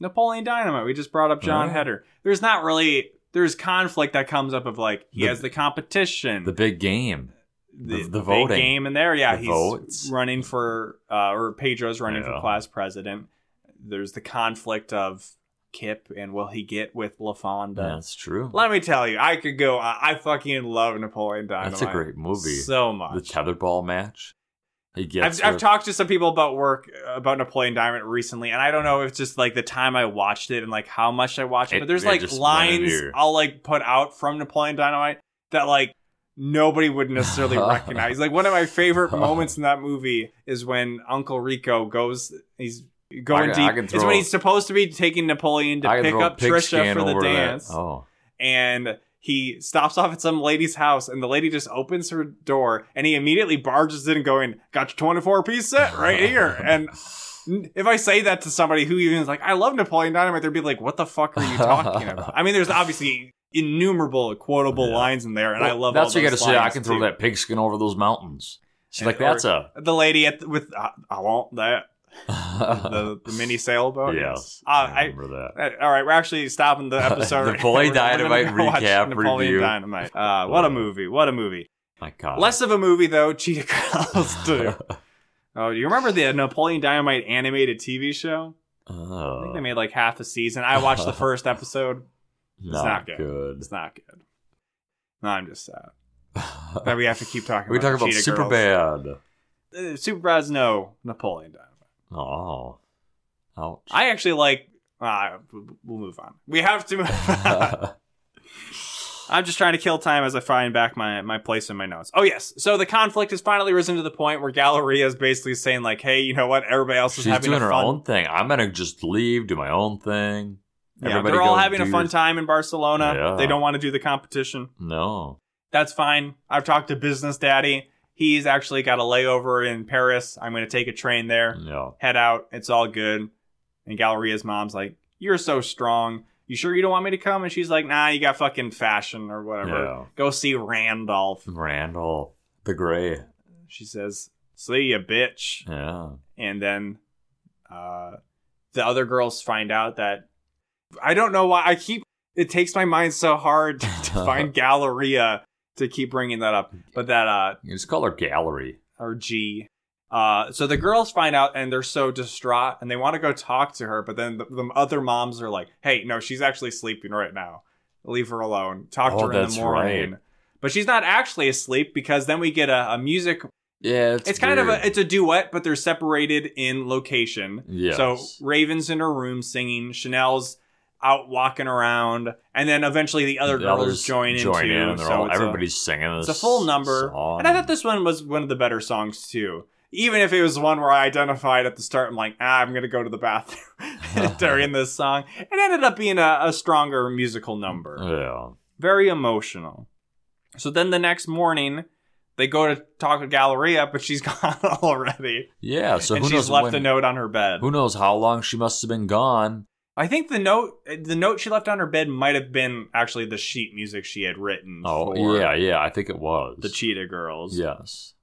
Napoleon Dynamite, we just brought up John Oh. Heder. There's not really there's conflict that comes up of like he The- has the competition, The big game. the, the big voting. game in there. Yeah, The he's votes. running for uh, or Pedro's running for class president. There's the conflict of Kip and will he get with LaFawnduh? That's true. Let me tell you, I could go. I, I fucking love Napoleon Dynamite. That's a great movie. So much. the tetherball match. He gets. I've, I've talked to some people about work about Napoleon Dynamite recently, and I don't know if it's just like the time I watched it and like how much I watched it, It- but there's like just went in lines I'll like put out from Napoleon Dynamite that like nobody would necessarily recognize. Like one of my favorite moments in that movie is when Uncle Rico goes, he's going I can- I deep. can It's when he's supposed to be taking Napoleon to pick up Trisha for the that. dance Oh, and he stops off at some lady's house and the lady just opens her door and he immediately barges in going got your 24 piece set right here and if i say that to somebody who even is like i love napoleon dynamite they'd be like what the fuck are you talking about i mean there's obviously innumerable quotable Yeah. lines in there and i love That's all what you those gotta say. I can throw too. that pigskin over those mountains. She's And- like, that's a. the lady at the, with I want that the, the mini sailboat yes. uh, I I, remember that. Uh, All right, we're actually stopping the episode. Napoleon now. We're gonna Dynamite recap Napoleon review. Dynamite. Uh, what a Uh, movie! What a movie! My God. Less of a movie though. Cheetah Girls too. oh, do you remember the Napoleon Dynamite animated TV show? I think they Oh, made like half a season. I watched the first episode. not, not good. good. It's not good. No, I'm just sad that we have to keep talking. we about talk about Cheetah super Girls. bad. Uh, Superbad's no Napoleon Dynamite. Oh, ouch. I actually like. Uh, we'll move on. We have to move. I'm just trying to kill time as I find back my, my place in my notes. Oh yes, so the conflict has finally risen to the point where Galleria is basically saying like, "Hey, you know what? Everybody else is She's having doing a her fun. own thing. I'm gonna just leave, do my own thing. Yeah, they're all having a fun your- time in Barcelona. Yeah. They don't want to do the competition. No. That's fine. I've talked to Business Daddy. He's actually got a layover in Paris. I'm going to take a train there. No. Head out. It's all good. And Galleria's mom's like, "You're so strong. You sure you don't want me to come?" And she's like, "Nah, you got fucking fashion or whatever. Yeah. Go see Randolph." Randolph, the Gray. She says, "See ya, bitch." Yeah. and then uh, the other girls find out that I don't know why I keep it takes my mind so hard to find Galleria to keep bringing that up, but that uh You just call her Gallery. or G Uh, so the girls find out and they're so distraught and they want to go talk to her, but then the, the other moms are like, "Hey, no, she's actually sleeping right now. Leave her alone. Talk Oh, to her in the morning." right. But she's not actually asleep because then we get a, a music. Yeah, it's, It's, kind of a it's a duet, but they're separated in location. Yeah. So Raven's in her room singing, Chanel's out walking around, and then eventually the other The girls join in join too. in. and so all, it's a- everybody's singing this. it's a full number. song. And I thought this one was one of the better songs too. Even if it was one where I identified at the start, I'm like, ah, I'm gonna go to the bathroom during this song. It ended up being a, a stronger musical number. Yeah. Very emotional. So then the next morning, they go to talk to Galleria, but she's gone already. Yeah. So and who she's knows left when, a note on her bed. Who knows how long she must have been gone? I think the note the note she left on her bed might have been actually the sheet music she had written Oh, yeah, yeah. I think it was. the Cheetah Girls. Yes.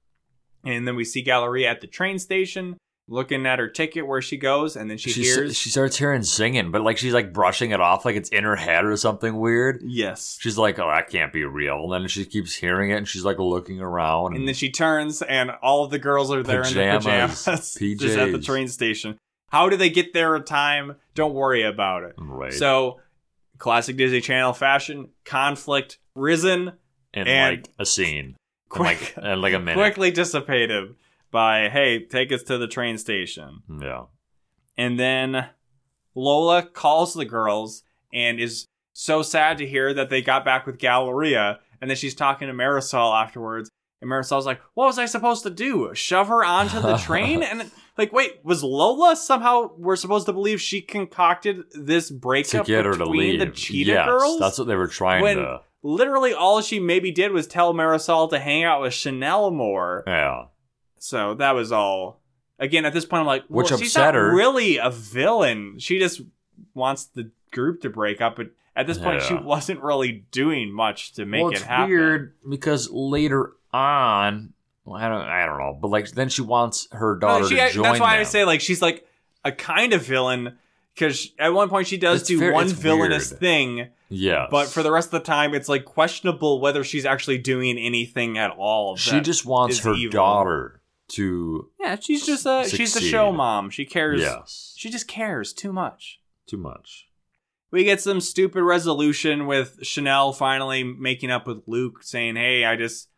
And then we see Galleria at the train station looking at her ticket where she goes, and then she, She, hears she starts hearing singing, but like she's like brushing it off like it's in her head or something weird. Yes. She's like, oh, that can't be real. And then she keeps hearing it and she's like looking around. And then she turns and all of the girls are there in Pajamas, their pajamas. Just at the train station. How do they get there in time? Don't worry about it. right. So classic Disney Channel fashion, conflict risen, in and- like a scene. In like, in like a minute. quickly dissipated by hey, take us to the train station. Yeah. And then Lola calls the girls and is so sad to hear that they got back with Galleria. And then she's talking to Marisol afterwards. And Marisol's like, What was I supposed to do? Shove her onto the train? and like, wait, was Lola somehow we're supposed to believe she concocted this To breakup get her to between leave. the Cheetah yes, girls? That's what they were trying When- to. Literally all she maybe did was tell Marisol to hang out with Chanel more. Yeah. So that was all. Again, at this point, I'm like, well, Which she's upset not her. really a villain. She just wants the group to break up. But at this point, she wasn't really doing much to make well, it happen. weird because later on, well, I don't, I don't know, but like then she wants her daughter she- to join that's why I say like she's like a kind of villain because at one point she does It's do ver- one villainous weird. thing, Yeah, but for the rest of the time, it's like questionable whether she's actually doing anything at all. she just wants her evil. daughter to yeah, she's just a she's a show mom. She cares. yes, She just cares too much. too much. We get some stupid resolution with Chanel finally making up with Luke, saying, "Hey, I just,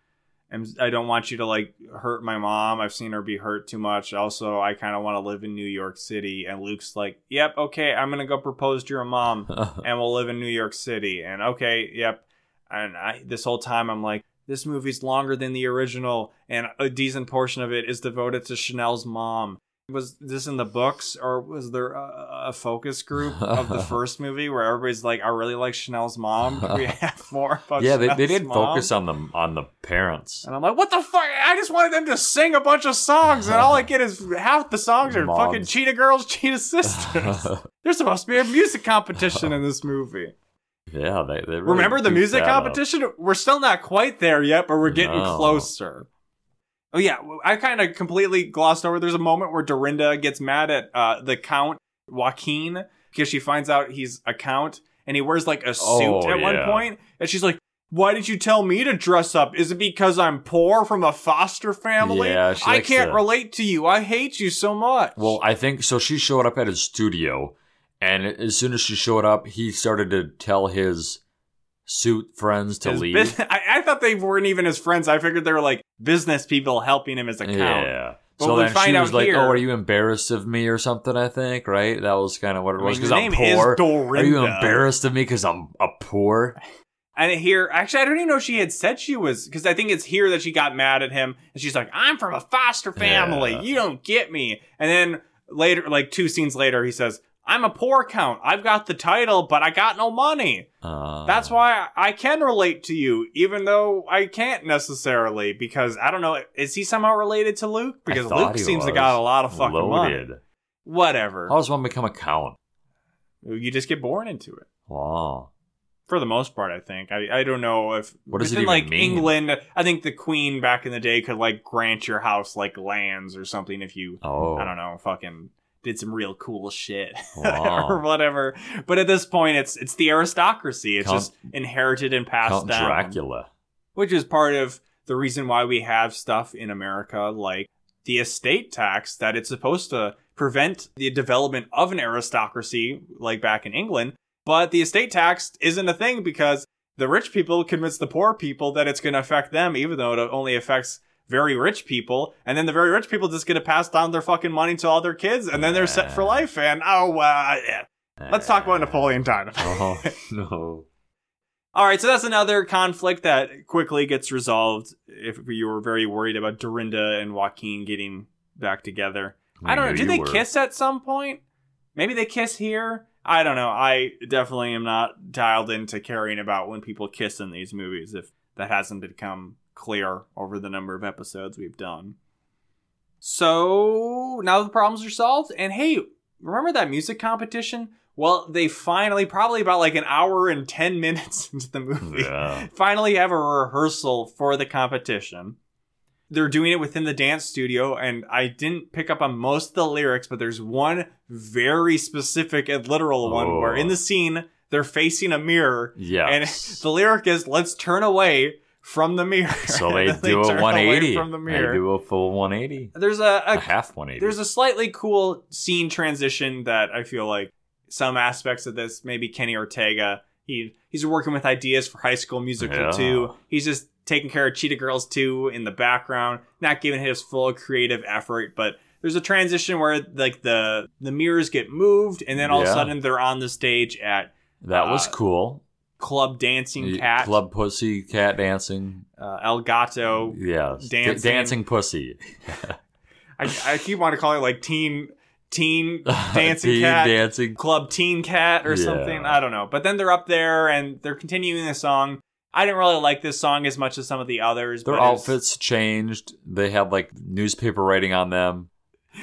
am, I don't want you to like hurt my mom. I've seen her be hurt too much. Also, I kind of want to live in New York City." And Luke's like, "Yep, okay, I'm gonna go propose to your mom, and we'll live in New York City." And okay, yep. And I, this whole time, I'm like, this movie's longer than the original, and a decent portion of it is devoted to Chanel's mom. Was this in the books, or was there a, a focus group of the first movie where everybody's like, "I really like Chanel's mom"? We have more about yeah, they, they did mom? focus on the on the parents. And I'm like, what the fuck? I just wanted them to sing a bunch of songs, and all I get is half the songs are Moms. fucking Cheetah Girls, Cheetah Sisters. There's supposed to be a music competition in this movie. yeah, they, they really Remember the music that up. competition? We're still not quite there yet, but we're getting No. closer. Oh yeah, I kind of completely glossed over. There's a moment where Dorinda gets mad at uh, the Count Joaquin because she finds out he's a count and he wears like a suit Oh, at one point, and she's like, "Why did you tell me to dress up? Is it because I'm poor from a foster family? Yeah, I can't to- relate to you. I hate you so much." Well, I think so. She showed up at his studio, and as soon as she showed up, he started to tell his suit friends to His leave. bus- I, I thought they weren't even his friends. I figured they were like business people helping him as a. Yeah. But so then she was like, oh, here- "Oh, are you embarrassed of me or something?" I think, right? That was kind of what it was because I'm poor. Are you embarrassed of me because I'm a poor? And here, actually, I don't even know if she had said she was, because I think it's here that she got mad at him, and she's like, "I'm from a foster family. Yeah. You don't get me." And then later, like two scenes later, he says, "I'm a poor count. I've got the title, but I got no money. Uh, That's why I can relate to you, even though I can't necessarily, because I don't know. Is he somehow related to Luke? Because Luke seems to got a lot of fucking money. loaded. Whatever. How does one become a count? You just get born into it. Wow. for the most part, I think. I, I don't know if What does it even like mean? England. I think the Queen back in the day could like grant your house like lands or something if you Oh, I don't know fucking did some real cool shit Wow. or whatever. But at this point, it's it's the aristocracy. It's Count- just inherited and passed Count down, Dracula. which is part of the reason why we have stuff in America like the estate tax that it's supposed to prevent the development of an aristocracy like back in England. But the estate tax isn't a thing because the rich people convince the poor people that it's going to affect them, even though it only affects very rich people. And then the very rich people just going to pass down their fucking money to all their kids, and then they're set for life. And oh, uh, yeah. let's talk about Napoleon Dynamite. Oh no. All right, so that's another conflict that quickly gets resolved if you were very worried about Dorinda and Joaquin getting back together. I, don't know. Did they were. kiss at some point? Maybe they kiss here. I don't know. I definitely am not dialed into caring about when people kiss in these movies if that hasn't become clear over the number of episodes we've done. So now the problems are solved. And hey, remember that music competition? Well, they finally, probably about like an hour and 10 minutes into the movie, Yeah. finally have a rehearsal for the competition. They're doing it within the dance studio, and I didn't pick up on most of the lyrics, but there's one very specific and literal one where in Oh. the scene they're facing a mirror, Yeah. and the lyric is "Let's turn away from the mirror." So they do a 180. from the mirror. They do a full 180. There's a, A a half 180. there's a slightly cool scene transition that I feel like some aspects of this, maybe Kenny Ortega, he he's working with ideas for High School Musical Yeah. 2. He's just taking care of Cheetah Girls too in the background, not giving his full creative effort, but there's a transition where like the the mirrors get moved and then all of a sudden they're on the stage at that was uh, cool. Club Dancing Cat, Club Pussy Cat Dancing. uh, El Gato. Yes. Da- Dancing. dancing Pussy. I, I keep wanting to call it like Teen Teen Dancing Teen Cat. Dancing. Club Teen Cat or Yeah. something. I don't know. But then they're up there and they're continuing the song. I didn't really like this song as much as some of the others. Their but it was- outfits changed. They had like newspaper writing on them.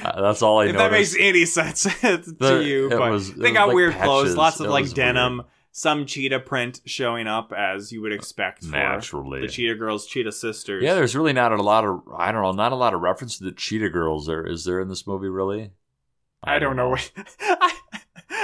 Uh, that's all I If that makes any sense to The- you, but was- they got like weird clothes, lots of It like denim, some cheetah print showing up as you would expect for Naturally. the cheetah girls, cheetah sisters. Yeah, there's really not a lot of I don't know, not a lot of reference to the Cheetah Girls. There is there in this movie really? I don't know. what- I,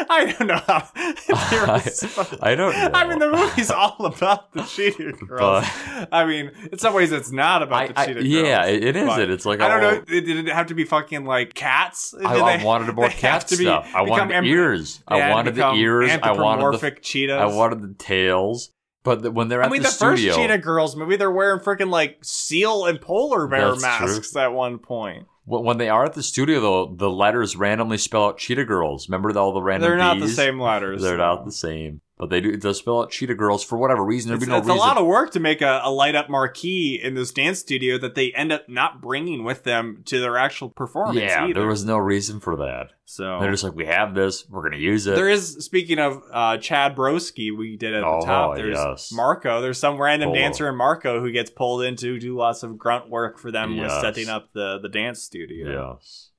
I don't know how. was- I don't know. I mean, the movie's all about the cheetah girls. I mean, in some ways, it's not about I, the I- cheetah girls. yeah, it, is. It. It's like I don't know. Did did it have to be fucking like cats? Did I, I they- wanted more cat to be- stuff. I wanted the em- ears. I wanted the ears. I wanted the. cheetahs. I wanted the tails. But the, when they're I at mean, the, the, studio, first Cheetah Girls movie, they're wearing freaking like seal and polar bear That's true. masks at one point. When they are at the studio, though, the letters randomly spell out Cheetah Girls. Remember all the random They're not the same letters. They're not the same, but they do. It does spell out Cheetah Girls for whatever reason. There'd It's, be no it's reason. a lot of work to make a, a light up marquee in this dance studio that they end up not bringing with them to their actual performance. yeah, either. there was no reason for that. so They're just like, we have this, we're gonna use it. There is speaking of uh, Chad Broskey, we did at Oh, the top. There's yes. Marco. There's some random Polo. dancer in Marco who gets pulled in to do lots of grunt work for them with setting up the the dance studio. yes,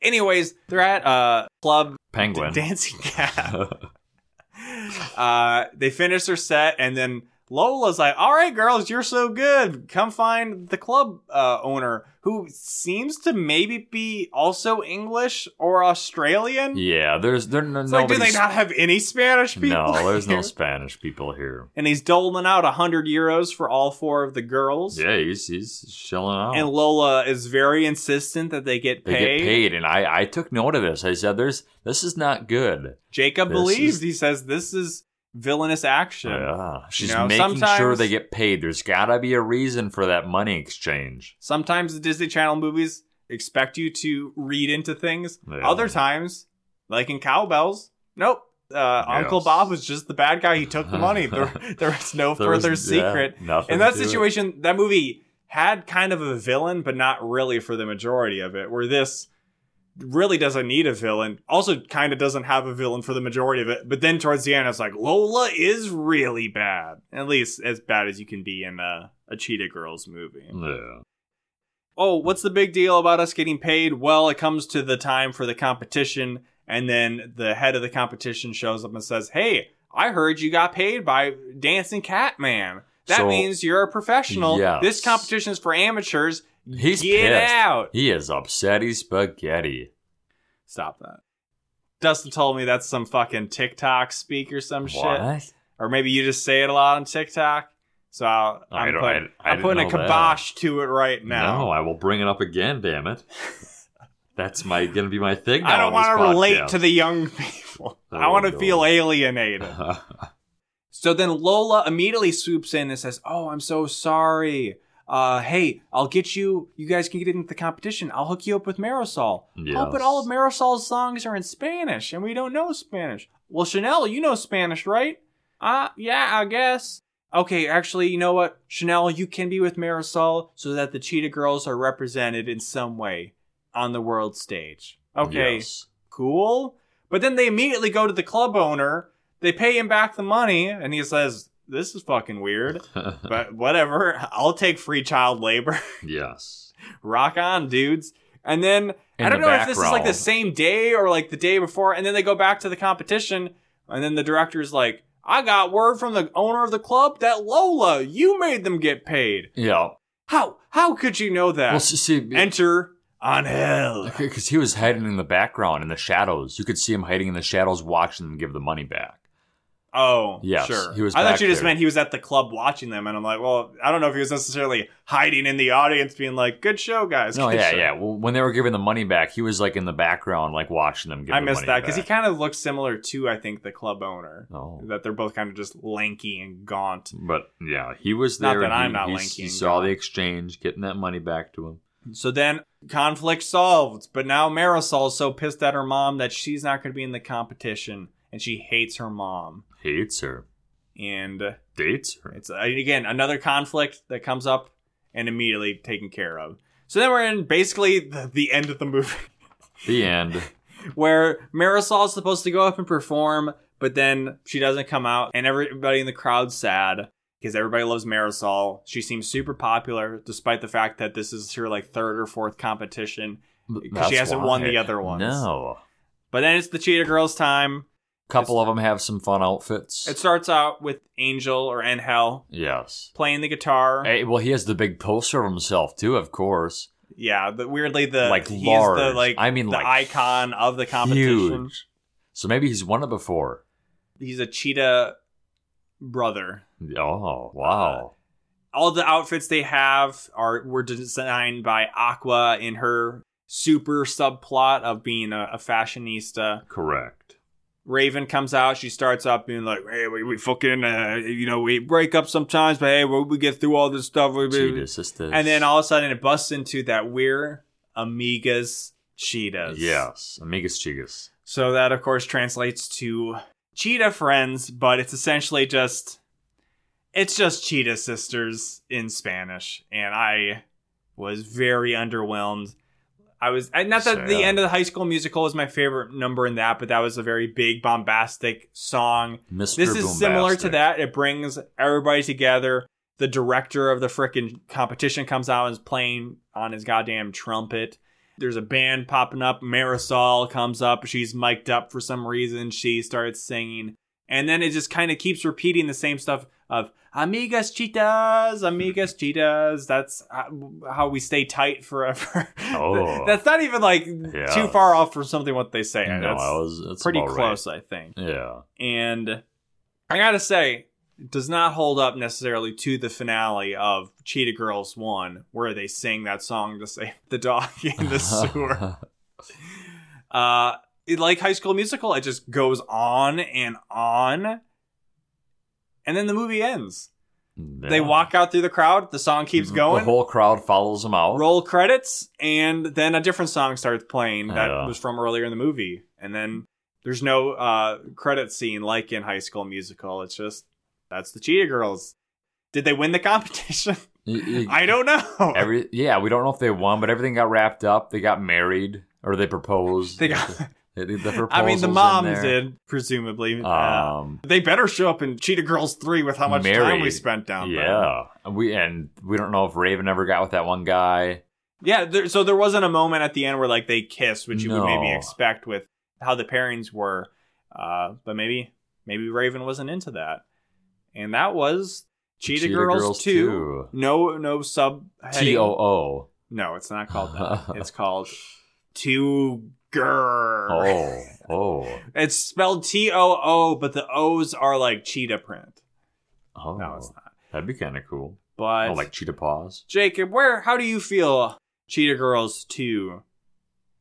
Anyways, they're at uh club penguin. dancing cat. uh, they finish their set and then Lola's like, "All right, girls, you're so good. Come find the club uh, owner who seems to maybe be also English or Australian." yeah, there's there no, like, do they not have any Spanish people? No, there's no? Spanish people here. And he's doling out a hundred euros for all four of the girls. Yeah, he's he's chilling out. And Lola is very insistent that they get they paid. get paid, and I I took note of this. I said, "There's this is not good." Jacob This believes. is- He says this is villainous action. Yeah, she's know, making sure they get paid. There's gotta be a reason for that money exchange. Sometimes the Disney Channel movies expect you to read into things. Yeah. Other times, like in Cow Belles, nope. Uh, Uncle Bob was just the bad guy. He took the money. There, there was no There further yeah, secret. nothing in that to it. situation, that movie had kind of a villain, but not really for the majority of it. Where this really doesn't need a villain, also kind of doesn't have a villain for the majority of it. But then towards the end, it's like Lola is really bad, at least as bad as you can be in a, a Cheetah Girls movie. Yeah. Oh, what's the big deal about us getting paid? Well, it comes to the time for the competition, and then the head of the competition shows up and says, Hey, I heard you got paid by Dancing Cat Man. That So- means you're a professional. Yes. This competition is for amateurs. He's Get pissed. out. He is upsetty spaghetti. Stop that. Dustin told me that's some fucking TikTok speak or some shit. Or maybe you just say it a lot on TikTok. So I'll, I'm, don't- put- I- I'm putting a know that. kibosh to it right now. No, I will bring it up again. Damn it. That's my gonna be my thing. I don't want to relate to the young people. I want to feel alienated. So then Lola immediately swoops in and says, "Oh, I'm so sorry. Uh, hey, I'll get you. You guys can get into the competition. I'll hook you up with Marisol. Oh, but all of Marisol's songs are in Spanish, and we don't know Spanish. Well, Chanel, you know Spanish, right? Uh, yeah, I guess. Okay, actually, you know what, Chanel, you can be with Marisol so that the Cheetah Girls are represented in some way on the world stage. Okay, Yes. cool. But then they immediately go to the club owner. They pay him back the money, and he says, "This is fucking weird." But whatever, I'll take free child labor. yes. Rock on, dudes. And then In I don't the know if this is like the same day or like the day before, and then they go back to the competition, and then the director's like, "I got word from the owner of the club that Lola, you made them get paid. Yeah. How how could you know that?" Well, see Enter on hell. because he was hiding in the background in the shadows. You could see him hiding in the shadows, watching them give the money back. Oh, yeah, sure. he was I thought you just there. meant he was at the club watching them, and I'm like, well, I don't know if he was necessarily hiding in the audience, being like, "Good show, guys." No, yeah, show." yeah. Well, when they were giving the money back, he was like in the background, like watching them give. I missed that because he kind of looks similar to, I think, the club owner. Oh. That they're both kind of just lanky and gaunt. But yeah, he was there. Not that I'm he, not he, lanky He saw the exchange, getting that money back to him. So then conflict solved, but now Marisol's so pissed at her mom that she's not going to be in the competition, and she hates her mom. Hates her, And dates her. it's again another conflict that comes up and immediately taken care of. So then we're in basically the, the end of the movie. The end. where Marisol's supposed to go up and perform, but then she doesn't come out, and everybody in the crowd's sad because everybody loves Marisol. She seems super popular, despite the fact that this is her like third or fourth competition. She hasn't won the other ones. No. But then it's the Cheetah Girls' time. Couple of them have some fun outfits. It starts out with Angel or Angel yes. playing the guitar. Hey, well, he has the big poster of himself too, of course. Yeah, but weirdly the Like he's large. the like I mean, the like, icon of the competition. Huge. So maybe he's won it before. He's a cheetah brother. Oh wow! Uh, all the outfits they have are were designed by Aqua in her super subplot of being a, a fashionista. Correct. Raven comes out. She starts up being like, "Hey, we, we fucking, uh, you know, we break up sometimes, but hey, we, we get through all this stuff." We, we-" Cheetah sisters. And then all of a sudden, it busts into that we're amigas cheetahs. yes, amigas chigas. So that, of course, translates to cheetah friends, but it's essentially just it's just cheetah sisters in Spanish, and I was very underwhelmed. I was not that So, the end of the High School Musical was my favorite number in that, but that was a very big bombastic song. Mr. This is similar to that. It brings everybody together. The director of the frickin' competition comes out and is playing on his goddamn trumpet. There's a band popping up. Marisol comes up. She's mic'd up for some reason. She starts singing. And then it just kind of keeps repeating the same stuff of Amigas Cheetahs, Amigas Cheetahs. That's how- we stay tight forever. Oh. That's not even like Yeah. too far off from something what they say. No, That's I was that's pretty about right. close, I think Yeah. and I gotta say, it does not hold up necessarily to the finale of Cheetah Girls One, where they sing that song to save the dog in the sewer. uh, it, like High School Musical, it just goes on and on, and then the movie ends. They walk out through the crowd. The song keeps going. The whole crowd follows them out. roll credits, and then a different song starts playing that Yeah. was from earlier in the movie. And then there's no uh, credit scene like in High School Musical. It's just that's the Cheetah Girls. Did they win the competition? I don't know. Every yeah, we don't know if they won, but everything got wrapped up. They got married or they proposed. they got. The, I mean, the there. did presumably. Uh, Um, they better show up in Cheetah Girls Three with how much time we spent down there. yeah, And we and we don't know if Raven ever got with that one guy. Yeah, there, so there wasn't a moment at the end where like they kissed, which you would maybe expect with how the pairings were. Uh, but maybe maybe Raven wasn't into that, and that was Cheetah, Cheetah Girls, Girls 2. 2. No, no sub. T O O. No, it's not called that. it's called Two Girl. Oh, oh, It's spelled T O O, but the O's are like cheetah print. oh. No, it's not. That'd be kind of cool. But Oh, like cheetah paws. Jacob, where how do you feel Cheetah Girls 2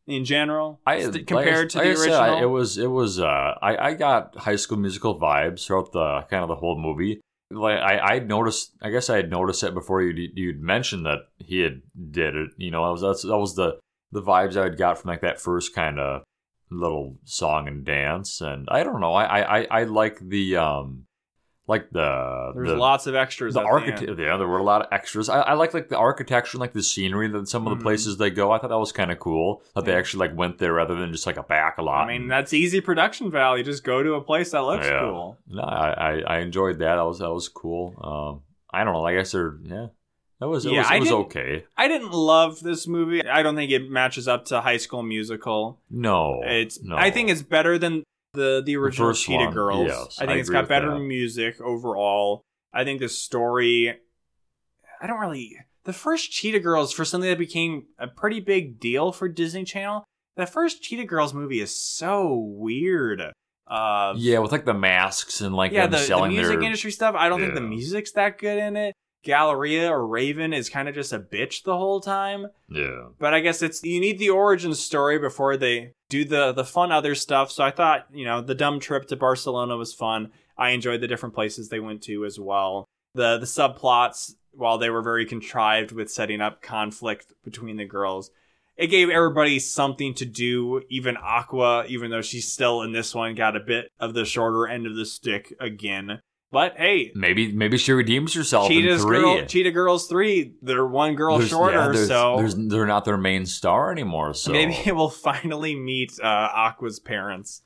in general I st- compared to like the I said, original? I- it was it was. Uh, I I got High School Musical vibes throughout the kind of the whole movie. Like I I noticed. I guess I had noticed it before you you'd mentioned that he had did it. You know, I was that's, that was the the vibes I had got from like that first kind of little song and dance. And I don't know. I I I, like the um like the There's the, lots of extras. the architect end. yeah there were a lot of extras i, I like like the architecture and like the scenery that some of the Mhm. places they go i thought that was kind of cool that they actually like went there rather than just like a back a lot I mean, that's easy production value. Just go to a place that looks Yeah. cool. no I, I i enjoyed that that was that was cool um i don't know i guess they're yeah that was it Yeah, was, I was okay I didn't love this movie. I don't think it matches up to High School Musical. no It's no I think it's better than the the original first Cheetah one, Girls. yes, I think I it's got better that. music overall. I think the story I don't really the first Cheetah Girls for something that became a pretty big deal for Disney Channel. The first Cheetah Girls movie is so weird. Uh yeah with like the masks and like yeah, them the, the music their industry stuff. I don't think the music's that good in it. Galleria or Raven is kind of just a bitch the whole time. yeah But I guess it's you need the origin story before they do the the fun other stuff. So I thought, you know, the dumb trip to Barcelona was fun. I enjoyed the different places they went to as well. The the subplots, while they were very contrived with setting up conflict between the girls, it gave everybody something to do. Even Aqua, even though she's still in this one, got a bit of the shorter end of the stick again. But hey, maybe maybe she redeems herself Cheetah's girl, Cheetah Girls three, they're one girl There's- shorter, yeah, there's- so there's, they're not their main star anymore so Maybe we'll finally meet uh, Aqua's parents.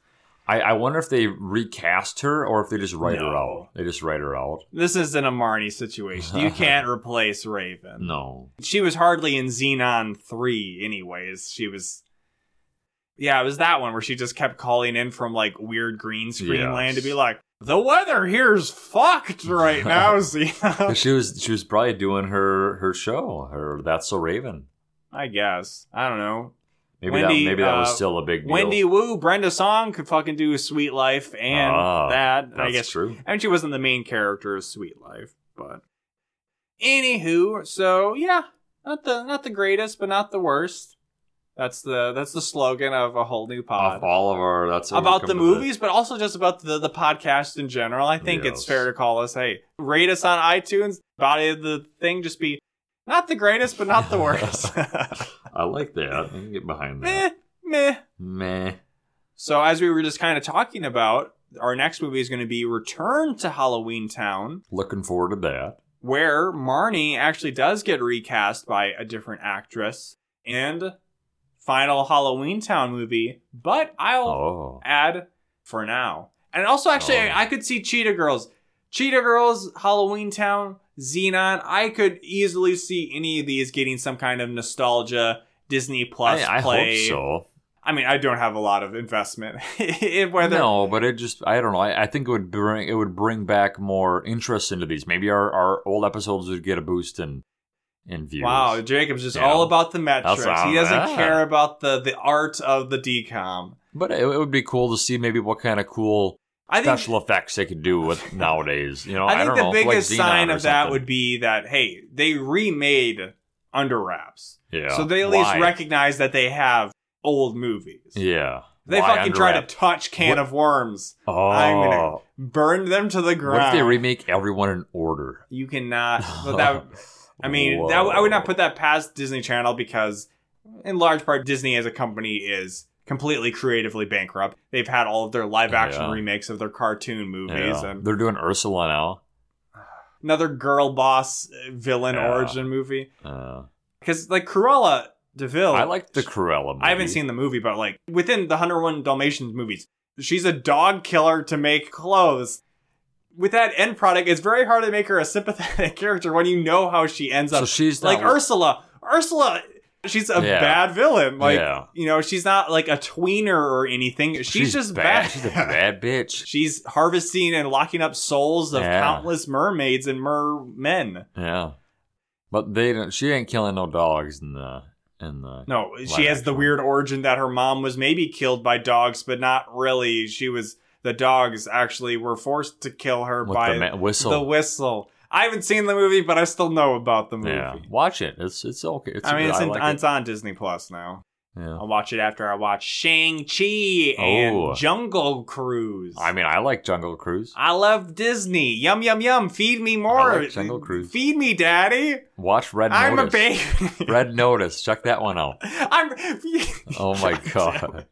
I, I wonder if they recast her or if they just write her out. They just write her out. This isn't a Marnie situation. You can't replace Raven. No. She was hardly in Zenon 3, anyways. She was. Yeah, it was that one where she just kept calling in from like weird green screen Yes. land to be like, the weather here's fucked right now, she was she was probably doing her her show. Her That's So Raven. I guess. I don't know. Maybe Wendy, that maybe that was uh, still a big deal. Wendy Wu, Brenda Song could fucking do Suite Life and Ah, that. That's I guess true. I mean, she wasn't the main character of Suite Life, but anywho, so yeah, not the not the greatest, but not the worst. That's the that's the slogan of a whole new pod Off all of our that's about the movies, but also just about the the podcast in general. I think it's fair to call us, hey, rate us on iTunes. Body of the thing just be not the greatest, but not the worst. I like that. I can get behind that. meh, meh. Meh. So as we were just kind of talking about, our next movie is going to be Return to Halloweentown. Looking forward to that. where Marnie actually does get recast by a different actress and final Halloweentown movie, but I'll Oh. add for now. And also, actually, Oh. I could see Cheetah Girls. Cheetah Girls, Halloween Town, Zenon. I could easily see any of these getting some kind of nostalgia Disney Plus I, I play. hope so. I mean, I don't have a lot of investment in whether no, but it just I don't know. I, I think it would bring it would bring back more interest into these. Maybe our, our old episodes would get a boost in in views. Wow, Jacob's just You all about the metrics. He doesn't care about the the art of the DCOM. But it, it would be cool to see maybe what kind of cool I think special effects they could do with nowadays. You know, I I, think don't the know, like biggest Zenon sign of that would be that hey, they remade Under Wraps, yeah. so they at least Why? recognize that they have old movies. Yeah. They Why fucking try to touch Can What- of Worms, Oh. I'm gonna oh. burn them to the ground. what if they remake everyone in order? You cannot. But that, I mean, that, I would not put that past Disney Channel because, in large part, Disney as a company is completely creatively bankrupt. They've had all of their live action Yeah. remakes of their cartoon movies Yeah. and They're doing Ursula now. another girl boss uh, villain Yeah. origin movie. Uh, Because like Cruella de Vil, I like the Cruella movie. I haven't seen the movie, but like within the 101 Dalmatians movies, she's a dog killer to make clothes. With that end product, it's very hard to make her a sympathetic character when you know how she ends up. So she's like not, Ursula. Ursula, she's a Yeah. bad villain. Like Yeah. you know, she's not like a tweener or anything. She's, just bad. She's a bad bitch. she's harvesting and locking up souls of Yeah. countless mermaids and mermen. Yeah. But they don't. She ain't killing no dogs in the in the. No, she has the action. weird origin that her mom was maybe killed by dogs, but not really. She was the dogs actually were forced to kill her with by the ma- whistle. the whistle. I haven't seen the movie, but I still know about the movie. Yeah, watch it. It's it's okay. It's I mean, it's, in, like it's on Disney Plus now. Yeah. I'll watch it after I watch Shang Chi and Oh. Jungle Cruise. I mean, I like Jungle Cruise. I love Disney. Yum yum yum. Feed me more. like Jungle Cruise. Feed me, Daddy. Watch Red Notice. I'm a baby. Red Notice. Check that one out. I'm. Oh my god.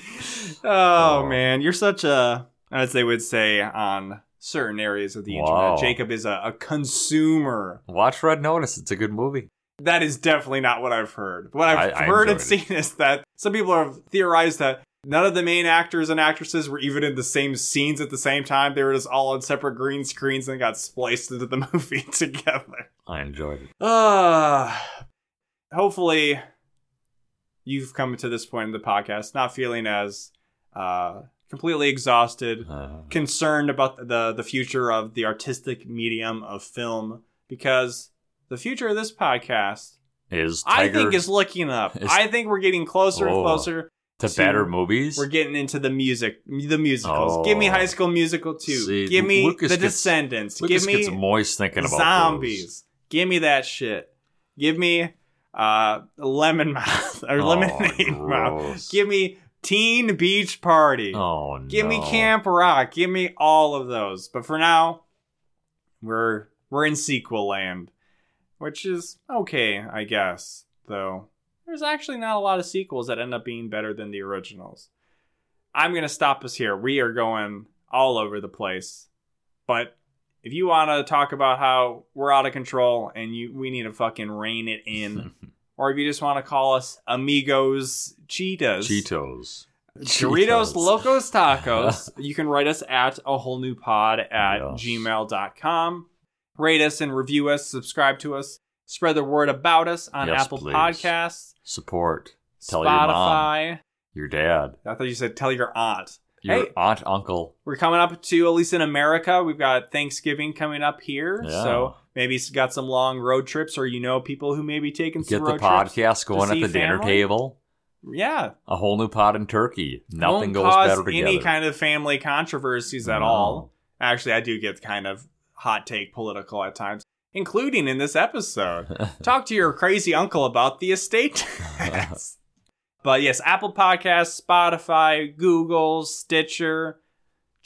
Oh, Oh. man, you're such a, as they would say on certain areas of the Wow. internet. Jacob is a, a consumer. Watch Red Notice. It's a good movie. That is definitely not what I've heard. What I've I- I heard and seen is that some people have theorized that none of the main actors and actresses were even in the same scenes at the same time. They were just all on separate green screens and got spliced into the movie together. I enjoyed it. Uh, hopefully, you've come to this point in the podcast not feeling as uh, completely exhausted, Uh, concerned about the the future of the artistic medium of film, because the future of this podcast, is I think, is looking up. is- I think we're getting closer and Oh. closer. to to- better movies? We're getting into the music, the musicals. Give me Oh. High School Musical two. See, Give me Lucas The gets- Descendants. Lucas Give me gets moist thinking about zombies. Give me that shit. Give me uh lemon mouth or. Oh, lemonade mouth. Give me Teen Beach Party. Oh no. Give me Camp Rock. Give me all of those. But for now, we're we're in sequel land, which is okay, I guess. Though there's actually not a lot of sequels that end up being better than the originals. I'm gonna stop us here. We are going all over the place, but if you want to talk about how we're out of control and you we need to fucking rein it in, or if you just want to call us amigos cheetahs, Cheetos. Doritos Cheetos. Locos Tacos. you can write us at a whole new pod at Yes. gmail.com. Rate us and review us, subscribe to us, spread the word about us on Yes, Apple please. Podcasts, Support. Tell your mom. Your dad. I thought you said tell your aunt. Your Hey. aunt, uncle. We're coming up to, at least in America, we've got Thanksgiving coming up here. Yeah. So maybe it's got some long road trips, or you know people who may be taking some Get the road trips. podcast going at the dinner family. table. Yeah. A whole new pot in turkey. Won't Nothing goes cause better together. any kind of family controversies at No. all. Actually, I do get kind of hot take political at times, including in this episode. Talk to your crazy uncle about the estate tax. but yes, Apple Podcasts, Spotify, Google, Stitcher.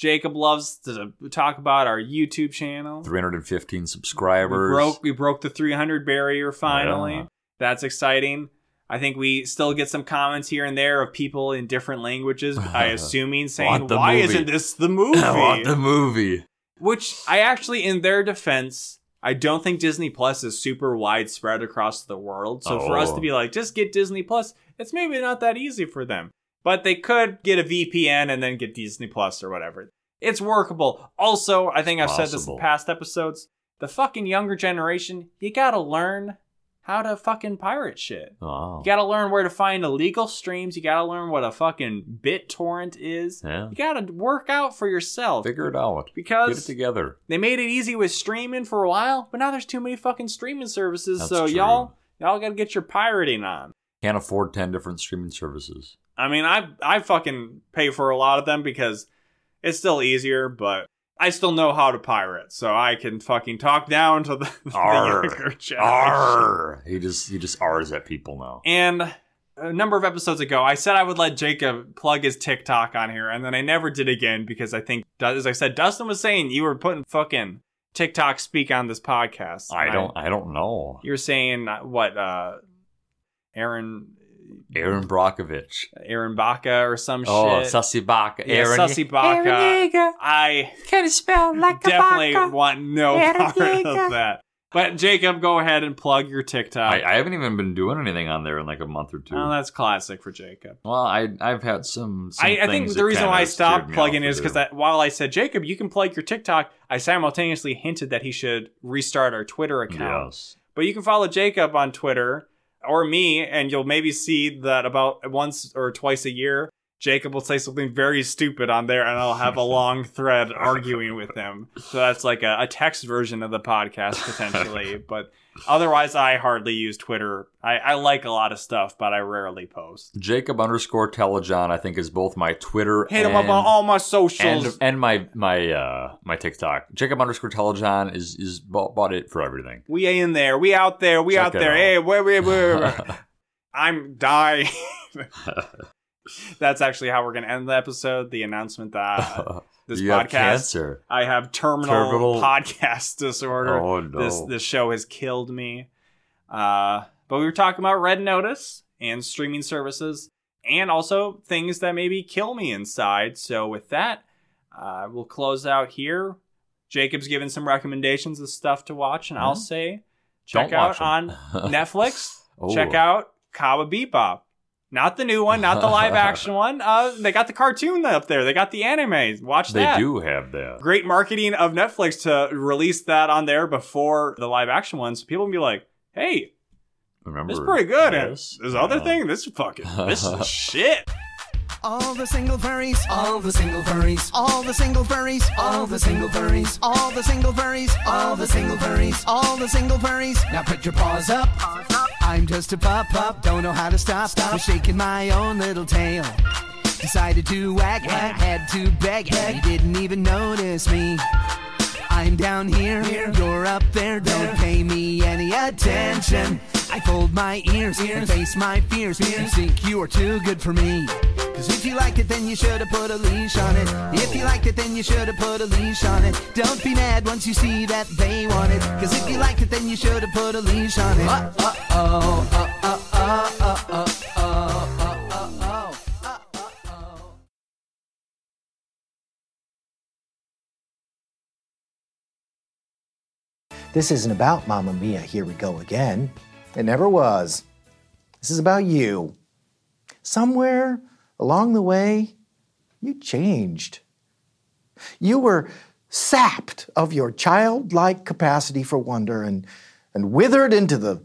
Jacob loves to talk about our YouTube channel. 315 We subscribers. broke we broke the 300 barrier finally. Yeah. That's exciting. I think we still get some comments here and there of people in different languages. I assuming saying, "Why movie." isn't this the movie?" I want the movie. Which I actually, in their defense, I don't think Disney Plus is super widespread across the world. So for us Oh. to be like, just get Disney Plus, it's maybe not that easy for them. But they could get a VPN and then get Disney Plus or whatever. It's workable. Also, I think I've said this in past episodes. The fucking younger generation, you gotta learn how to fucking pirate shit. Oh. You gotta learn where to find illegal streams. You gotta learn what a fucking BitTorrent is. Yeah. You gotta work out for yourself. Figure it out. Get it Because together. they made it easy with streaming for a while, but now there's too many fucking streaming services. That's so true. y'all, y'all gotta get your pirating on. Can't afford 10 different streaming services. I mean, I I fucking pay for a lot of them because it's still easier, but I still know how to pirate, so I can fucking talk down to the, the younger generation. Arr! He just he just R's at people now. And a number of episodes ago, I said I would let Jacob plug his TikTok on here, and then I never did again because I think, as I said, Dustin was saying you were putting fucking TikTok speak on this podcast. I don't I don't know. You're saying uh, what? uh Aaron, Erin Brockovich. Aaron Baca or some Oh, shit. Sussy Baka. yeah, Aaron. Sussy Baka. I Can you spell like definitely a baka? want no Aaron part Yeager. of that. But Jacob, go ahead and plug your TikTok. I, I haven't even been doing anything on there in like a month or two. oh, that's classic for Jacob. well, I I've had some. some I, I think things the that reason kinda why I steered stopped me plugging off is to because do. while I said Jacob, you can plug your TikTok, I simultaneously hinted that he should restart our Twitter account. Yes. But you can follow Jacob on Twitter or me, and you'll maybe see that about once or twice a year, Jacob will say something very stupid on there, and I'll have a long thread arguing with him. So that's like a, a text version of the podcast potentially. but Otherwise, I hardly use Twitter. I, I like a lot of stuff, but I rarely post. Jacob underscore Telejohn, I think, is both my Twitter Hit him and, up on all my socials. and, and my my uh my TikTok. Jacob underscore Telejohn is is bought, bought it for everything. we in there. We out there. We Check out there. out. Hey, where, where, where? I'm dying. That's actually how we're going to end the episode. The announcement that this you have podcast, cancer. I have terminal, Terminal- podcast disorder. Oh no. This this show has killed me. Uh, but we were talking about Red Notice and streaming services, and also things that maybe kill me inside. So with that, uh, we'll close out here. Jacob's given some recommendations of stuff to watch, and I'll say check Don't out on Netflix. Oh. Check out Cowabunga Bebop. Not the new one, not the live action one. Uh, they got the cartoon up there. They got the anime. Watch that. They do have that. Great marketing of Netflix to release that on there before the live action one, so people can be like, "Hey, Remember? this is pretty good." And Yes. this other Yeah. thing, this is fucking, this is shit. All the single furries, all the single furries, all the single furries, all the single furries, all the single furries, all the single furries, all the single furries. Now put your paws up. I'm just a pup pup, don't know how to stop. Stop shaking my own little tail. Decided to wag, wag, had to beg, you didn't even notice me. I'm down here, you're up there, don't pay me any attention. I fold my ears and face my fears. You think you are too good for me. Cause if you like it, then you should've put a leash on it. If you like it, then you should've put a leash on it. Don't be mad once you see that they want it. Cause if you like it, then you should've put a leash on it. Uh, oh, uh, oh uh, oh uh, oh This isn't about Mamma Mia, here we go again. It never was. This is about you. Somewhere along the way, you changed. You were sapped of your childlike capacity for wonder and, and withered into the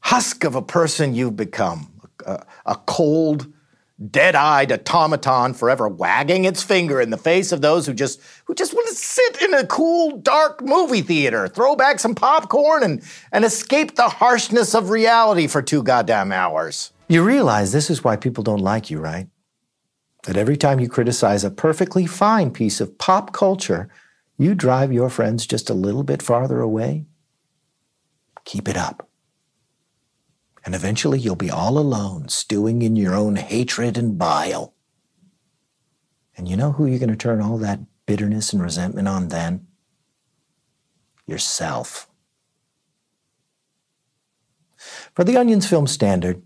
husk of a person you've become a, a cold, dead-eyed automaton forever wagging its finger in the face of those who just who just want to sit in a cool dark movie theater throw back some popcorn and and escape the harshness of reality for two goddamn hours you realize this is why people don't like you right that every time you criticize a perfectly fine piece of pop culture you drive your friends just a little bit farther away keep it up and eventually you'll be all alone, stewing in your own hatred and bile. And you know who you're going to turn all that bitterness and resentment on then? Yourself. For the Onion's Film Standard,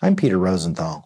I'm Peter Rosenthal.